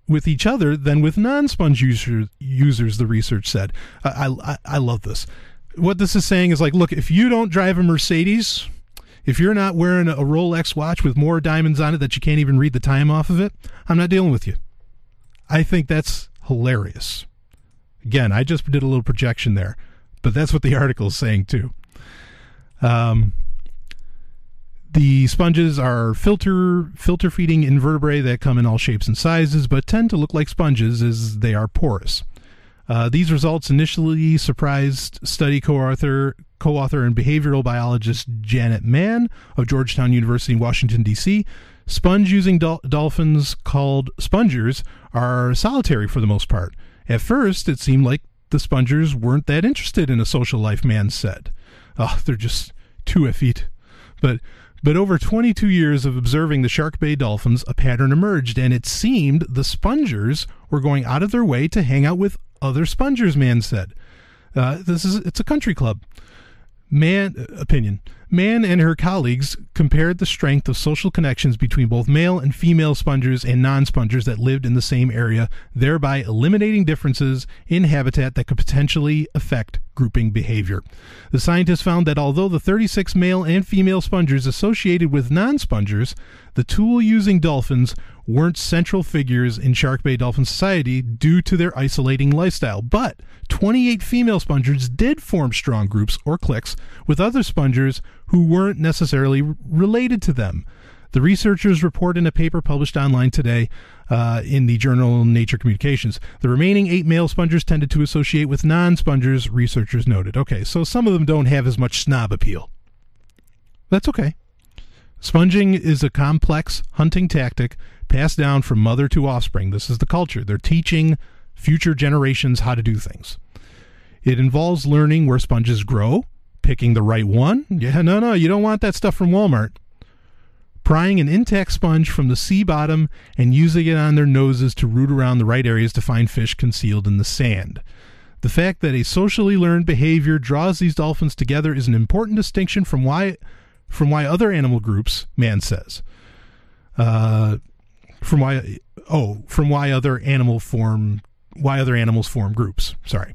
with each other than with non-sponge user, users the research said. I, I, I love this. What this is saying is like look if you don't drive a mercedes if you're not wearing a rolex watch with more diamonds on it that you can't even read the time off of it i'm not dealing with you. I think that's hilarious. Again i just did a little projection there but that's what the article is saying too. Um, the sponges are filter filter feeding invertebrate that come in all shapes and sizes, but tend to look like sponges as they are porous. Uh, these results initially surprised study co-author co-author and behavioral biologist Janet Mann of Georgetown University in Washington D.C. Sponge using dol- dolphins called spongers are solitary for the most part. At first, it seemed like the spongers weren't that interested in a social life, Mann said. Oh, they're just too effete. But but over 22 years of observing the Shark Bay dolphins, a pattern emerged, and it seemed the spongers were going out of their way to hang out with other spongers. Mann said, uh, "This is it's a country club." Mann opinion. Mann and her colleagues compared the strength of social connections between both male and female spongers and non-spongers that lived in the same area, thereby eliminating differences in habitat that could potentially affect grouping behavior. The scientists found that although the 36 male and female spongers associated with non-spongers, the tool-using dolphins weren't central figures in Shark Bay Dolphin Society due to their isolating lifestyle. But 28 female spongers did form strong groups or cliques with other spongers who weren't necessarily related to them. The researchers report in a paper published online today uh, in the journal Nature Communications. The remaining eight male spongers tended to associate with non spongers, researchers noted. Okay, so some of them don't have as much snob appeal. That's okay. Sponging is a complex hunting tactic passed down from mother to offspring. This is the culture. They're teaching future generations how to do things. It involves learning where sponges grow, picking the right one. Yeah, no, no, you don't want that stuff from Walmart. Prying an intact sponge from the sea bottom and using it on their noses to root around the right areas to find fish concealed in the sand. The fact that a socially learned behavior draws these dolphins together is an important distinction from why from why other animal groups, Mann says. Uh, from why oh from why other animal form why other animals form groups. Sorry.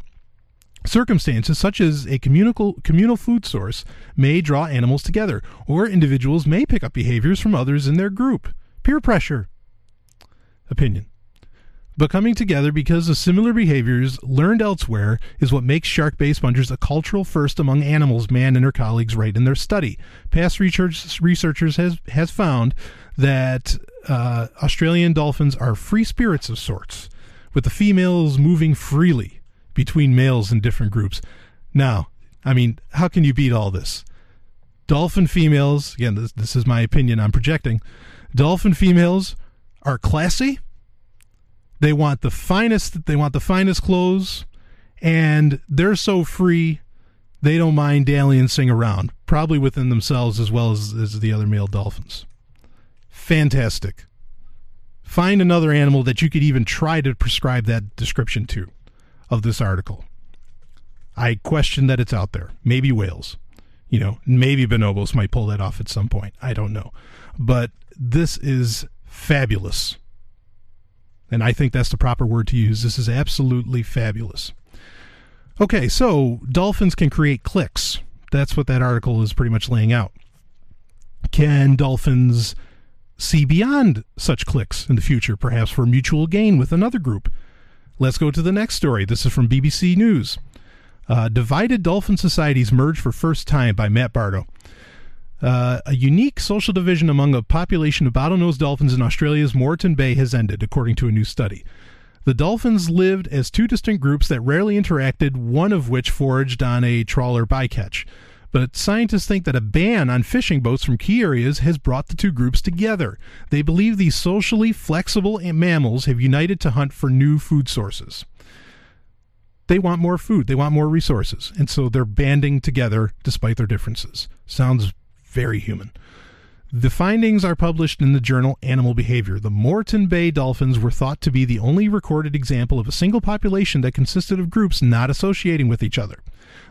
Circumstances such as a communal communal food source may draw animals together, or individuals may pick up behaviors from others in their group. Peer pressure. Opinion. But coming together because of similar behaviors learned elsewhere is what makes shark bay spongers a cultural first among animals, Mann and her colleagues write in their study. Past research, researchers has, has found that uh, Australian dolphins are free spirits of sorts, with the females moving freely between males in different groups. Now, I mean, how can you beat all this? Dolphin females, again, this, this is my opinion, I'm projecting. Dolphin females are classy. They want the finest, they want the finest clothes, and they're so free, they don't mind dalliancing around, probably within themselves as well as, as the other male dolphins. Fantastic. Find another animal that you could even try to prescribe that description to of this article. I question that it's out there. Maybe whales. You know, maybe bonobos might pull that off at some point. I don't know. But this is fabulous. And I think that's the proper word to use. This is absolutely fabulous. Okay, so dolphins can create cliques. That's what that article is pretty much laying out. Can dolphins see beyond such cliques in the future, perhaps for mutual gain with another group? Let's go to the next story. This is from BBC News. Uh, Divided Dolphin Societies Merge for First Time by Matt Bardo. Uh, a unique social division among a population of bottlenose dolphins in Australia's Moreton Bay has ended, according to a new study. The dolphins lived as two distinct groups that rarely interacted, one of which foraged on a trawler bycatch. But scientists think that a ban on fishing boats from key areas has brought the two groups together. They believe these socially flexible mammals have united to hunt for new food sources. They want more food, they want more resources, and so they're banding together despite their differences. Sounds very human. The findings are published in the journal Animal Behavior. The Moreton Bay dolphins were thought to be the only recorded example of a single population that consisted of groups not associating with each other.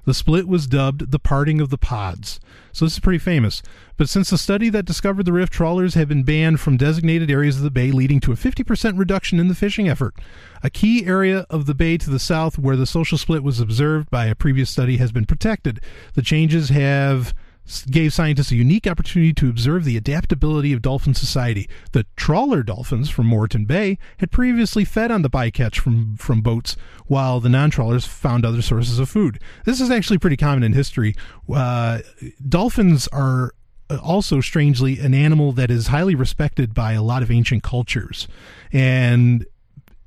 The split was dubbed the parting of the pods. So this is pretty famous. But since the study that discovered the rift, trawlers have been banned from designated areas of the bay, leading to a 50% reduction in the fishing effort. A key area of the bay to the south where the social split was observed by a previous study has been protected. The changes have gave scientists a unique opportunity to observe the adaptability of dolphin society. The trawler dolphins from Moreton Bay had previously fed on the bycatch from, from boats, while the non trawlers found other sources of food. This is actually pretty common in history. Uh, dolphins are also strangely an animal that is highly respected by a lot of ancient cultures. And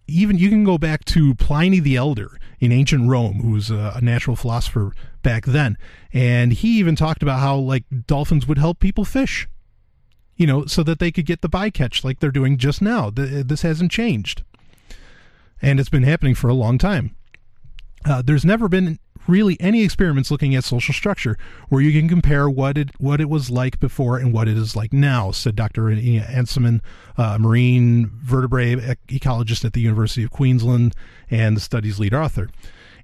even you can go back to Pliny the Elder in ancient Rome, who was a, a natural philosopher back then, and he even talked about how like dolphins would help people fish, you know, so that they could get the bycatch like they're doing just now. Th- This hasn't changed, and it's been happening for a long time. Uh, there's never been really any experiments looking at social structure where you can compare what it what it was like before and what it is like now, said Dr. Ansmann, uh, marine vertebrate ecologist at the University of Queensland and the study's lead author.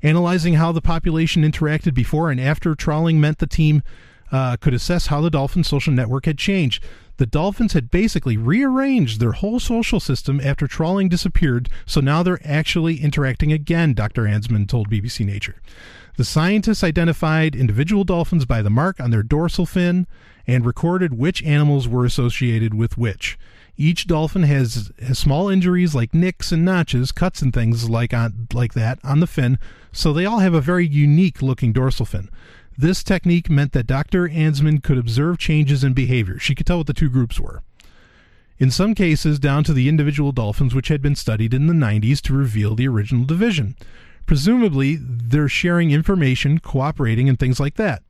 Analyzing how the population interacted before and after trawling meant the team uh, could assess how the dolphin social network had changed. The dolphins had basically rearranged their whole social system after trawling disappeared, so now they're actually interacting again, Dr. Ansmann told BBC Nature. The scientists identified individual dolphins by the mark on their dorsal fin and recorded which animals were associated with which. Each dolphin has, has small injuries like nicks and notches, cuts and things like on like that on the fin, so they all have a very unique looking dorsal fin. This technique meant that Dr. Ansmann could observe changes in behavior. She could tell what the two groups were. In some cases, down to the individual dolphins, which had been studied in the 90s to reveal the original division. Presumably, they're sharing information, cooperating, and things like that.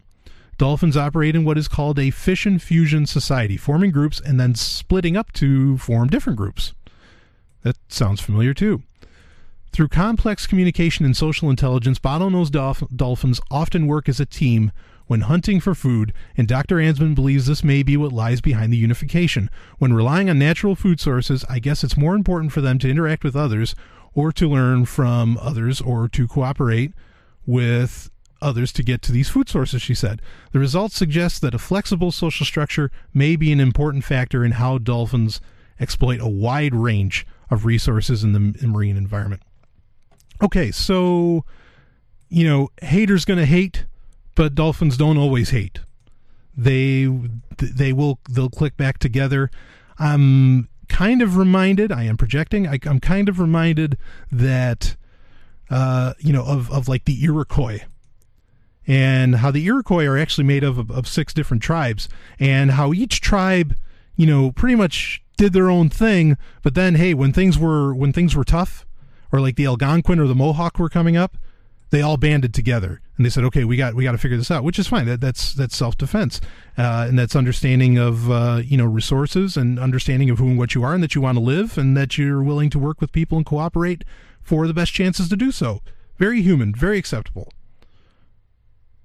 Dolphins operate in what is called a fission fusion society, forming groups and then splitting up to form different groups. That sounds familiar too. Through complex communication and social intelligence, bottlenose dolph- dolphins often work as a team when hunting for food, and Dr. Ansmann believes this may be what lies behind the unification. When relying on natural food sources, I guess it's more important for them to interact with others or to learn from others or to cooperate with others to get to these food sources, she said. The results suggest that a flexible social structure may be an important factor in how dolphins exploit a wide range of resources in the marine environment. Okay, so, you know, haters going to hate, but dolphins don't always hate. They they will they'll click back together. I'm kind of reminded. I am projecting. I, am kind of reminded that, uh, you know, of of like the Iroquois and how the Iroquois are actually made of, of, of six different tribes, and how each tribe, you know, pretty much did their own thing. But then, hey, when things were when things were tough, or like the Algonquin or the Mohawk were coming up, they all banded together and they said, "Okay, we got we got to figure this out," which is fine. That, that's that's self defense, uh, and that's understanding of uh, you know resources and understanding of who and what you are, and that you want to live, and that you're willing to work with people and cooperate for the best chances to do so. Very human, very acceptable.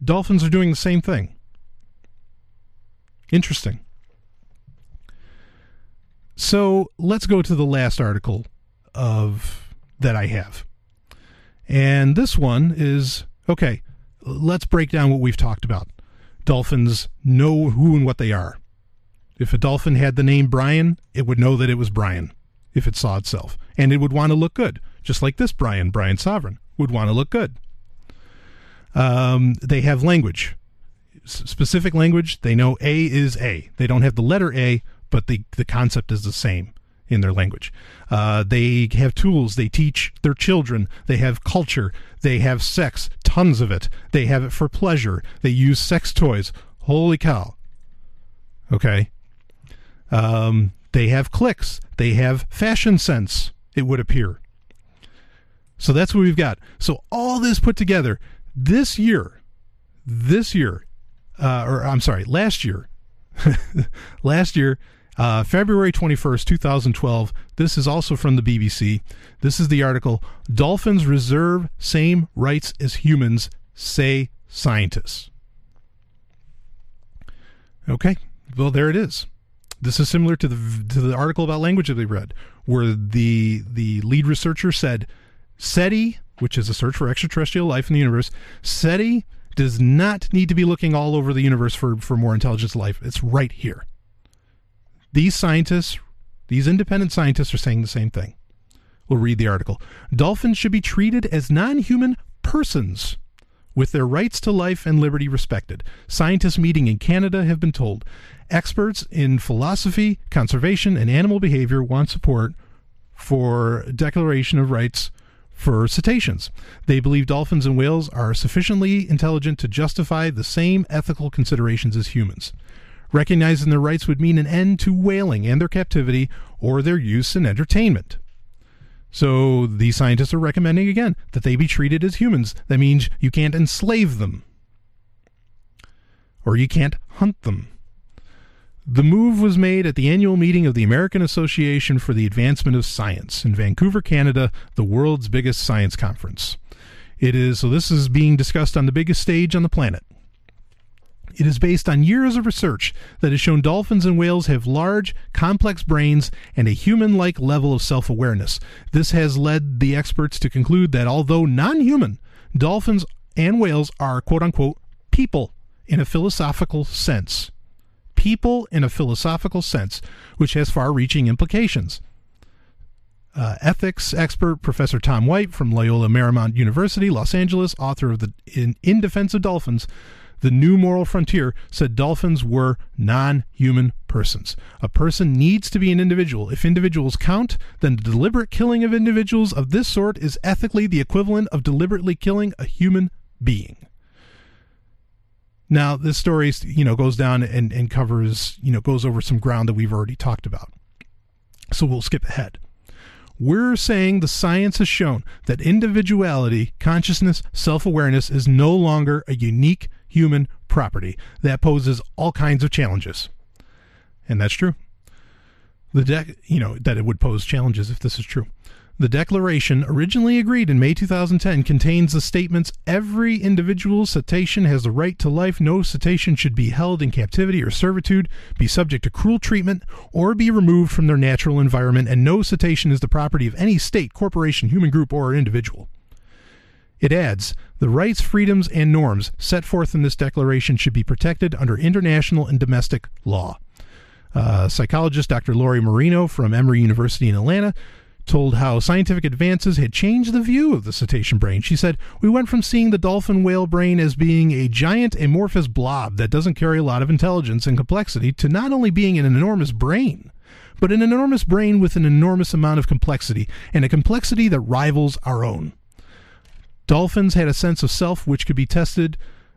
Dolphins are doing the same thing. Interesting. So let's go to the last article of that I have. And this one is okay, let's break down what we've talked about. Dolphins know who and what they are. If a dolphin had the name Brian, it would know that it was Brian if it saw itself. And it would want to look good, just like this Brian, Brian Sovryn, would want to look good. Um, they have language, S- specific language. They know A is A. They don't have the letter A, but the, the concept is the same in their language. Uh, they have tools. They teach their children. They have culture. They have sex, tons of it. They have it for pleasure. They use sex toys. Holy cow. Okay. Um, they have clicks. They have fashion sense, it would appear. So that's what we've got. So all this put together, this year, this year, uh, or I'm sorry, last year, last year, uh, February 21st, 2012. This is also from the BBC. This is the article Dolphins reserve same rights as humans, say scientists. Okay, well, there it is. This is similar to the to the article about language that we read, where the the lead researcher said SETI, which is a search for extraterrestrial life in the universe, SETI does not need to be looking all over the universe for, for more intelligence life. It's right here. These scientists, these independent scientists, are saying the same thing. We'll read the article. Dolphins should be treated as non human persons with their rights to life and liberty respected. Scientists meeting in Canada have been told. Experts in philosophy, conservation, and animal behavior want support for declaration of rights for cetaceans. They believe dolphins and whales are sufficiently intelligent to justify the same ethical considerations as humans. Recognizing their rights would mean an end to whaling and their captivity or their use in entertainment. So these scientists are recommending again that they be treated as humans. That means you can't enslave them or you can't hunt them. The move was made at the annual meeting of the American Association for the Advancement of Science in Vancouver, Canada, the world's biggest science conference. It is so this is being discussed on the biggest stage on the planet. It is based on years of research that has shown dolphins and whales have large, complex brains and a human like level of self awareness. This has led the experts to conclude that although non human, dolphins and whales are quote unquote people in a philosophical sense. People in a philosophical sense, which has far reaching implications. Uh, ethics expert Professor Tom White from Loyola Marymount University, Los Angeles, author of the In, in Defense of Dolphins, The New Moral Frontier, said dolphins were non human persons. A person needs to be an individual. If individuals count, then the deliberate killing of individuals of this sort is ethically the equivalent of deliberately killing a human being. Now, this story, you know, goes down and, and covers, you know, goes over some ground that we've already talked about. So we'll skip ahead. We're saying the science has shown that individuality, consciousness, self awareness is no longer a unique human property that poses all kinds of challenges. And that's true. The de- you know, that it would pose challenges if this is true. The declaration, originally agreed in May 2010, contains the statements Every individual cetacean has the right to life. No cetacean should be held in captivity or servitude, be subject to cruel treatment, or be removed from their natural environment, and no cetacean is the property of any state, corporation, human group, or individual. It adds the rights, freedoms, and norms set forth in this declaration should be protected under international and domestic law. Uh, psychologist Dr. Lori Marino from Emory University in Atlanta told how scientific advances had changed the view of the cetacean brain. She said, We went from seeing the dolphin whale brain as being a giant amorphous blob that doesn't carry a lot of intelligence and complexity to not only being an enormous brain, but an enormous brain with an enormous amount of complexity, and a complexity that rivals our own. Dolphins had a sense of self which could be tested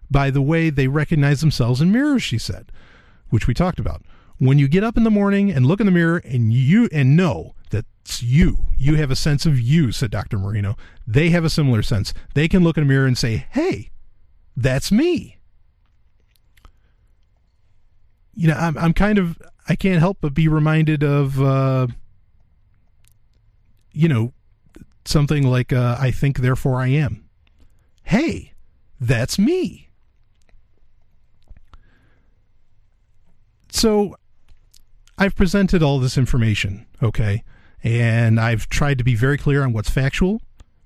by the way they recognize themselves in mirrors, she said, which we talked about. When you get up in the morning and look in the mirror and you and know that's you. You have a sense of you, said Dr. Marino. They have a similar sense. They can look in a mirror and say, hey, that's me. You know, I'm, I'm kind of, I can't help but be reminded of, uh, you know, something like, uh, I think, therefore I am. Hey, that's me. So I've presented all this information, okay? And I've tried to be very clear on what's factual,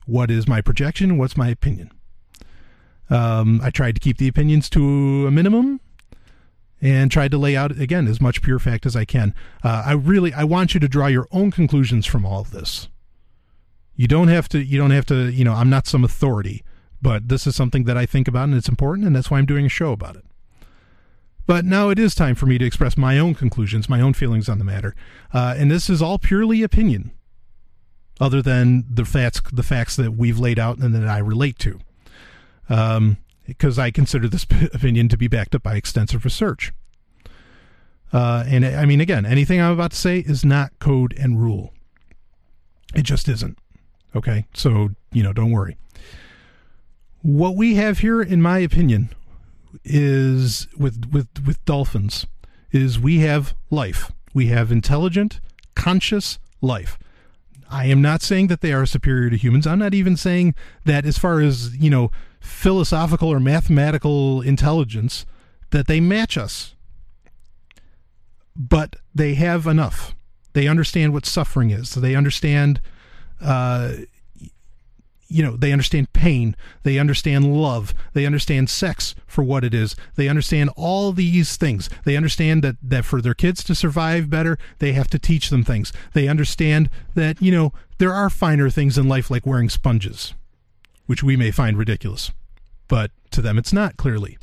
what is my projection, what's my opinion. Um, I tried to keep the opinions to a minimum and tried to lay out again as much pure fact as I can. Uh, I really I want you to draw your own conclusions from all of this. You don't have to you don't have to, you know, I'm not some authority, but this is something that I think about and it's important and that's why I'm doing a show about it. But now it is time for me to express my own conclusions, my own feelings on the matter. Uh, and this is all purely opinion, other than the facts, the facts that we've laid out and that I relate to. Um, because I consider this opinion to be backed up by extensive research. Uh, and I mean, again, anything I'm about to say is not code and rule. It just isn't. Okay. So, you know, don't worry. What we have here, in my opinion, is with with with dolphins is we have life. We have intelligent, conscious life. I am not saying that they are superior to humans. I'm not even saying that as far as, you know, philosophical or mathematical intelligence that they match us. But they have enough. They understand what suffering is. So they understand uh, you know, they understand pain, they understand love, they understand sex for what it is. They understand all these things. They understand that that for their kids to survive better, they have to teach them things. They understand that, you know, there are finer things in life like wearing sponges, which we may find ridiculous, but to them it's not clearly.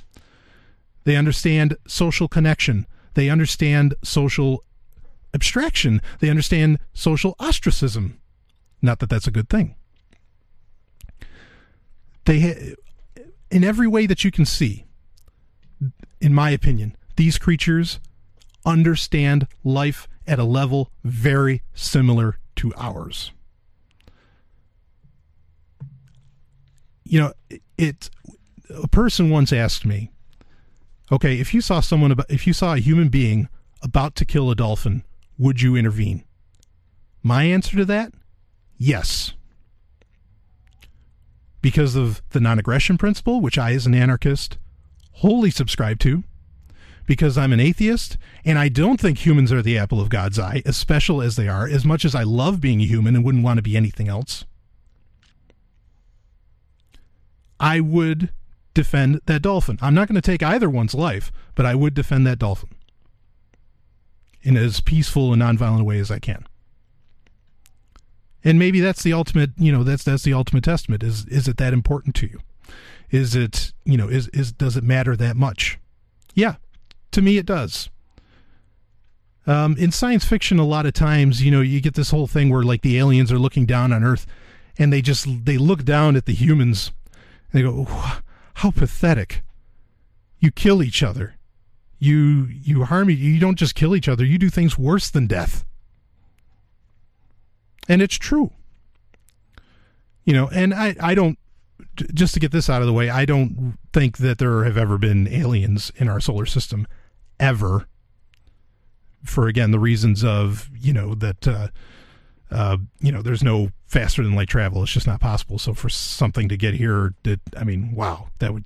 They understand social connection. They understand social abstraction. They understand social ostracism. Not that that's a good thing they in every way that you can see in my opinion these creatures understand life at a level very similar to ours you know, it, it a person once asked me, okay, if you saw someone about, if you saw a human being about to kill a dolphin, would you intervene? My answer to that, yes. Because of the non-aggression principle, which I as an anarchist wholly subscribe to, because I'm an atheist and I don't think humans are the apple of God's eye, as special as they are, as much as I love being a human and wouldn't want to be anything else. I would defend that dolphin. I'm not going to take either one's life, but I would defend that dolphin in as peaceful and nonviolent a way as I can. And maybe that's the ultimate, you know, that's that's the ultimate testament. Is is it that important to you? Is it, you know, is is does it matter that much? Yeah, to me it does. Um, in science fiction, a lot of times, you know, you get this whole thing where like the aliens are looking down on Earth, and they just they look down at the humans, and they go, "How pathetic! You kill each other, you you harm you. you don't just kill each other, you do things worse than death." And it's true. You know, and I I don't just to get this out of the way, I don't think that there have ever been aliens in our solar system ever for again the reasons of you know that uh, uh, you know there's no faster than light travel it's just not possible so for something to get here that i mean wow that would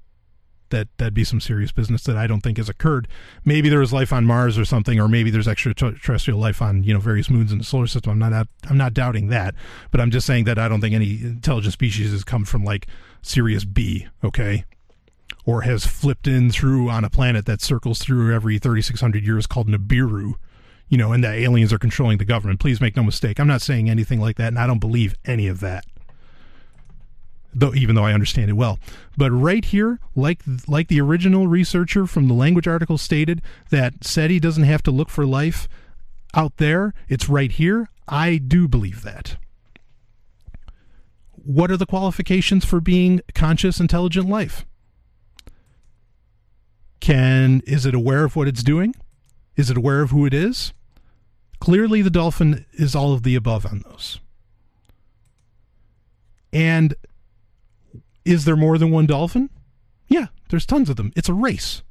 that that'd be some serious business that i don't think has occurred. Maybe there was life on mars or something or maybe there's extraterrestrial life on you know various moons in the solar system. I'm not i'm not doubting that but i'm just saying that i don't think any intelligent species has come from like sirius b okay? Or has flipped in through on a planet that circles through every 3600 years called nibiru you know and that aliens are controlling the government. Please make no mistake. I'm not saying anything like that and i don't believe any of that though even though i understand it well but right here like like the original researcher from the language article stated that seti doesn't have to look for life out there it's right here i do believe that what are the qualifications for being conscious intelligent life can is it aware of what it's doing? Is it aware of who it is? Clearly the dolphin is all of the above on those. And is there more than one dolphin? Yeah, there's tons of them. It's a race.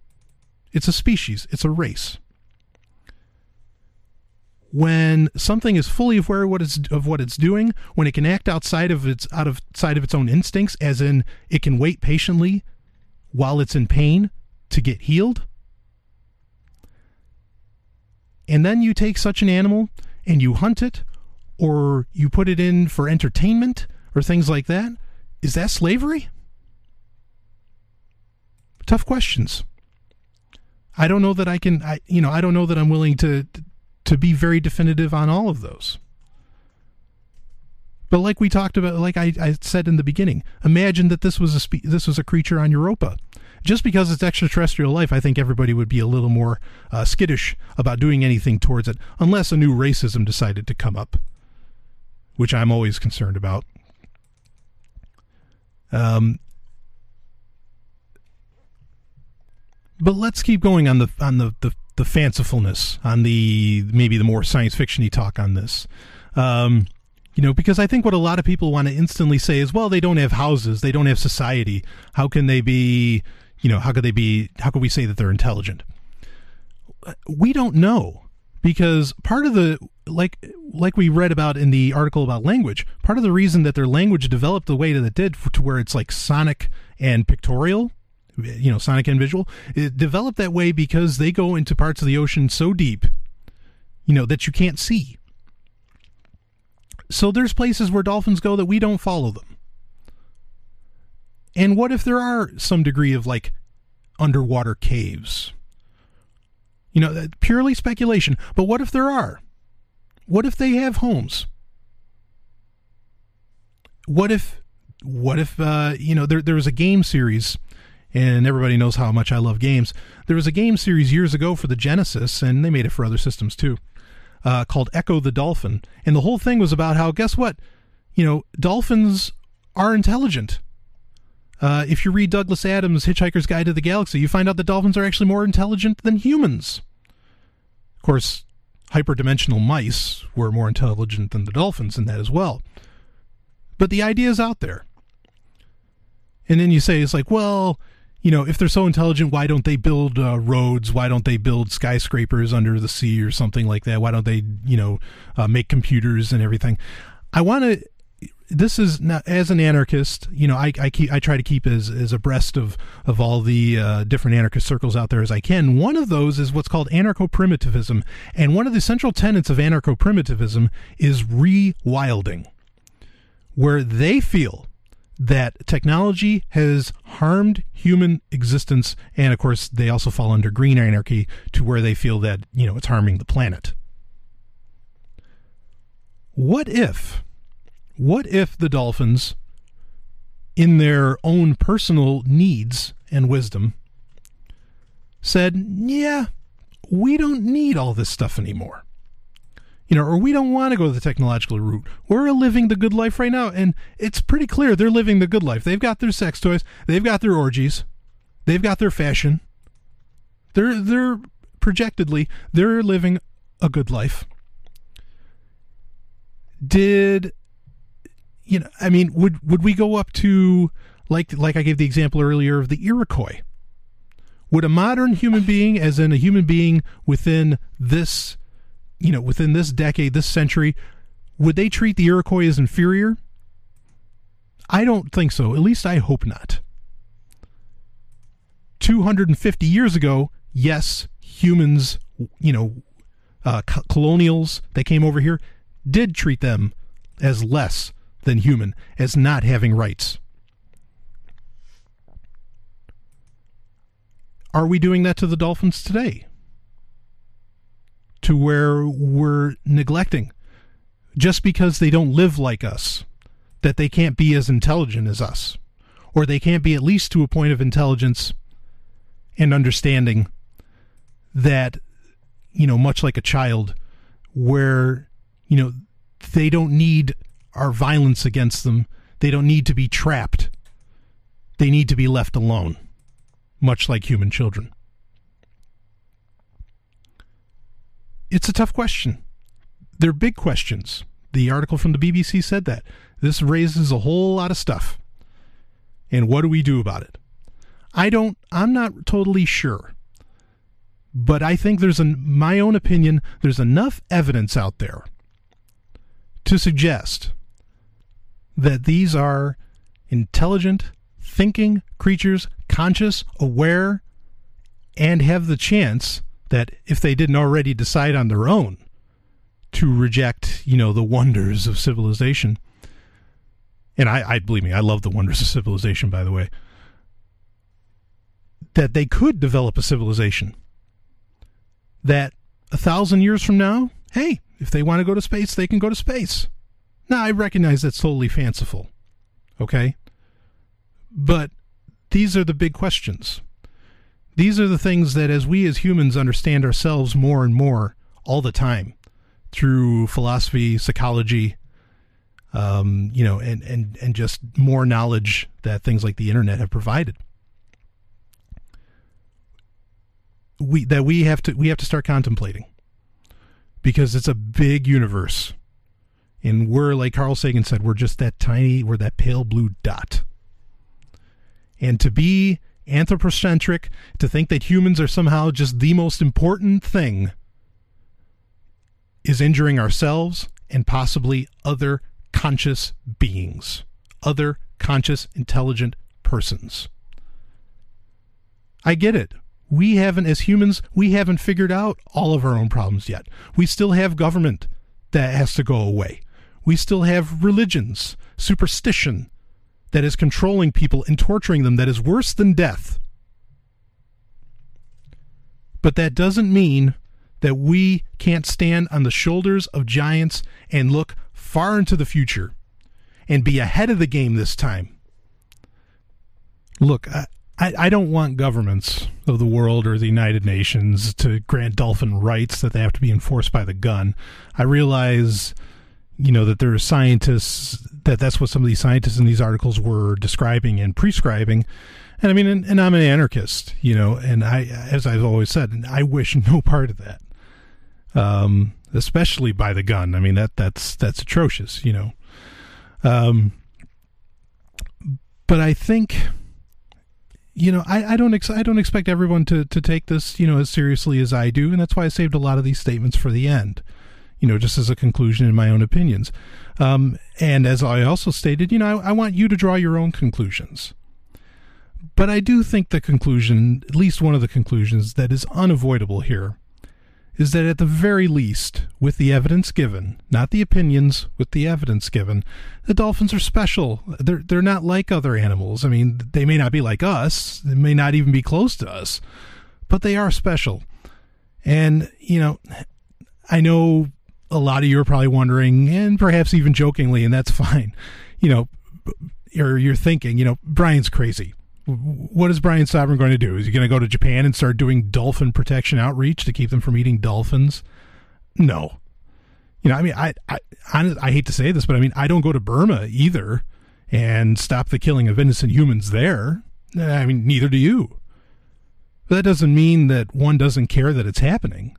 It's a species. It's a race. When something is fully aware of what it's of what it's doing, when it can act outside of its out of side of its own instincts, as in it can wait patiently while it's in pain to get healed. And then you take such an animal and you hunt it or you put it in for entertainment or things like that. Is that slavery? Tough questions. I don't know that I can I you know, I don't know that I'm willing to to be very definitive on all of those. But like we talked about, like I, I said in the beginning, imagine that this was a spe- this was a creature on Europa just because it's extraterrestrial life, I think everybody would be a little more uh, skittish about doing anything towards it, unless a new racism decided to come up, which I'm always concerned about. Um, but let's keep going on the on the, the, the fancifulness, on the maybe the more science fictiony talk on this. Um, you know, because I think what a lot of people want to instantly say is, well, they don't have houses, they don't have society. How can they be you know, how could they be, how could we say that they're intelligent? We don't know because part of the, like, like we read about in the article about language, part of the reason that their language developed the way that it did to where it's like sonic and pictorial, you know, sonic and visual, it developed that way because they go into parts of the ocean so deep, you know, that you can't see. So there's places where dolphins go that we don't follow them. And what if there are some degree of like underwater caves? You know, purely speculation. But what if there are? What if they have homes? What if, what if, uh, you know, there, there was a game series, and everybody knows how much I love games. There was a game series years ago for the Genesis, and they made it for other systems too, uh, called Ecco the Dolphin. And the whole thing was about how, guess what? You know, dolphins are intelligent. Uh, if you read Douglas Adams' Hitchhiker's Guide to the Galaxy, you find out that dolphins are actually more intelligent than humans. Of course, hyperdimensional mice were more intelligent than the dolphins in that as well. But the idea is out there. And then you say, it's like, well, you know, if they're so intelligent, why don't they build uh, roads? Why don't they build skyscrapers under the sea or something like that? Why don't they, you know, uh, make computers and everything? I want to. This is not as an anarchist. You know, I I, keep, I try to keep as as abreast of of all the uh, different anarchist circles out there as I can. One of those is what's called anarcho primitivism, and one of the central tenets of anarcho primitivism is rewilding, where they feel that technology has harmed human existence and of course they also fall under green anarchy to where they feel that you know it's harming the planet what if what if the dolphins in their own personal needs and wisdom said yeah we don't need all this stuff anymore you know, or we don't want to go the technological route. We're living the good life right now, and it's pretty clear they're living the good life. They've got their sex toys, they've got their orgies, they've got their fashion. They're they're projectedly they're living a good life. Did you know? I mean, would would we go up to like like I gave the example earlier of the Iroquois? Would a modern human being, as in a human being within this you know, within this decade, this century, would they treat the Iroquois as inferior? I don't think so. At least I hope not. 250 years ago, yes, humans, you know, uh, colonials that came over here did treat them as less than human, as not having rights. Are we doing that to the dolphins today? to where we're neglecting just because they don't live like us, that they can't be as intelligent as us, or they can't be at least to a point of intelligence and understanding that, you know, much like a child, where, you know, they don't need our violence against them. They don't need to be trapped. They need to be left alone, much like human children. it's a tough question. They're big questions. The article from the BBC said that. This raises a whole lot of stuff. And what do we do about it? I don't, I'm not totally sure. But I think there's, in my own opinion, there's enough evidence out there to suggest that these are intelligent, thinking creatures, conscious, aware, and have the chance that if they didn't already decide on their own to reject, you know, the wonders of civilization, and I, I believe me, I love the wonders of civilization, by the way, that they could develop a civilization that a thousand years from now, hey, if they want to go to space, they can go to space. Now, I recognize that's totally fanciful, okay? But these are the big questions. These are the things that, as we as humans understand ourselves more and more all the time through philosophy, psychology, um, you know, and, and, and just more knowledge that things like the internet have provided. We that we have to we have to start contemplating because it's a big universe, and we're like Carl Sagan said, we're just that tiny, we're that pale blue dot, and to be anthropocentric, to think that humans are somehow just the most important thing is injuring ourselves and possibly other conscious beings, other conscious, intelligent persons. I get it. We haven't, as humans, we haven't figured out all of our own problems yet. We still have government that has to go away. We still have religions, superstition, that is controlling people and torturing them that is worse than death. But that doesn't mean that we can't stand on the shoulders of giants and look far into the future and be ahead of the game this time. Look, I, I, don't want governments of the world or the United Nations to grant dolphin rights that they have to be enforced by the gun. I realize you know that there are scientists that that's what some of these scientists in these articles were describing and prescribing. And i mean and, and, i'm an anarchist you know and i as i've always said i wish no part of that um especially by the gun. I mean that that's that's atrocious you know. Um but I think you know, I, I don't ex- I don't expect everyone to, to take this, you know, as seriously as I do, and that's why I saved a lot of these statements for the end, you know, just as a conclusion in my own opinions. Um, and as I also stated, you know, I, I want you to draw your own conclusions. But I do think the conclusion, at least one of the conclusions that is unavoidable here, is that at the very least, with the evidence given, not the opinions, with the evidence given, the dolphins are special. They're they're not like other animals. I mean, they may not be like us, they may not even be close to us, but they are special. And, you know, I know a lot of you are probably wondering, and perhaps even jokingly, and that's fine, you know, or you're thinking, you know, Brian's crazy what is Brian Sovryn going to do? Is he going to go to Japan and start doing dolphin protection outreach to keep them from eating dolphins? No. You know, I mean, I, I, I, I hate to say this, but I mean, I don't go to Burma either and stop the killing of innocent humans there. I mean, neither do you. But that doesn't mean that one doesn't care that it's happening.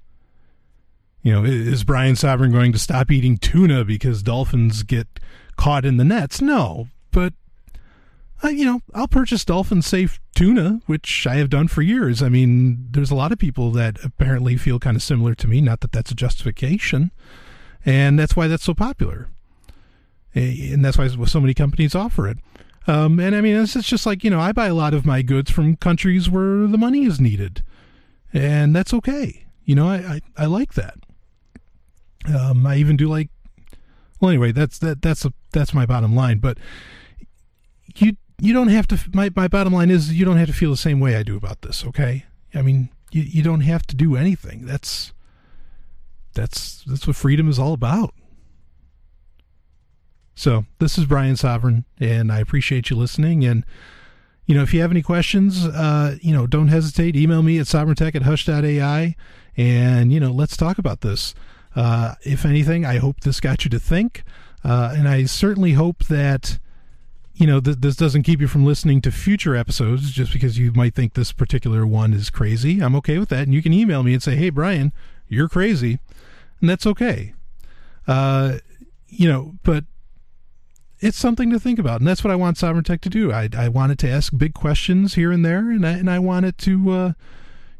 You know, is Brian Sovryn going to stop eating tuna because dolphins get caught in the nets? No, but uh, you know, I'll purchase dolphin safe tuna, which I have done for years. I mean, there's a lot of people that apparently feel kind of similar to me. Not that that's a justification, and that's why that's so popular, and that's why so many companies offer it. Um, and I mean, it's, it's just like you know, I buy a lot of my goods from countries where the money is needed, and that's okay. You know, I I, I like that. Um, I even do like. Well, anyway, that's that that's a that's my bottom line, but you you don't have to. My my bottom line is you don't have to feel the same way I do about this. Okay, I mean you you don't have to do anything. That's that's that's what freedom is all about. So this is Brian Sovryn, and I appreciate you listening. And you know, if you have any questions, uh, you know, don't hesitate. Email me at sovryntech at hush.ai, and you know, let's talk about this. Uh, if anything, I hope this got you to think, uh, and I certainly hope that you know, th- this doesn't keep you from listening to future episodes just because you might think this particular one is crazy. I'm okay with that. And you can email me and say, hey, Brian, you're crazy. And that's okay. Uh, you know, but it's something to think about. And that's what I want Sovryn Tech to do. I, I wanted to ask big questions here and there. And I, and I wanted to, uh,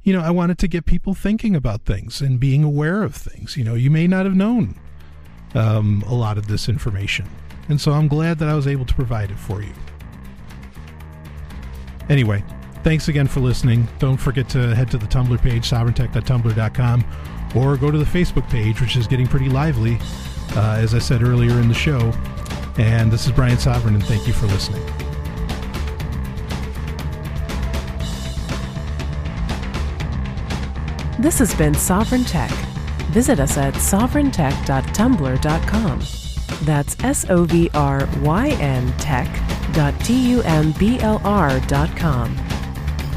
you know, I wanted to get people thinking about things and being aware of things. You know, you may not have known um, a lot of this information and so I'm glad that I was able to provide it for you. Anyway, thanks again for listening. Don't forget to head to the Tumblr page, sovryntech.tumblr.com, or go to the Facebook page, which is getting pretty lively, uh, as I said earlier in the show. And this is Brian Sovryn, and thank you for listening. This has been Sovryn Tech. Visit us at sovryntech.tumblr.com. That's S O V R Y N tech dot T U M B L R dot com.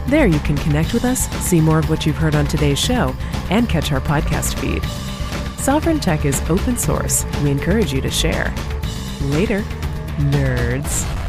There you can connect with us, see more of what you've heard on today's show, and catch our podcast feed. Sovryn Tech is open source. We encourage you to share. Later, nerds.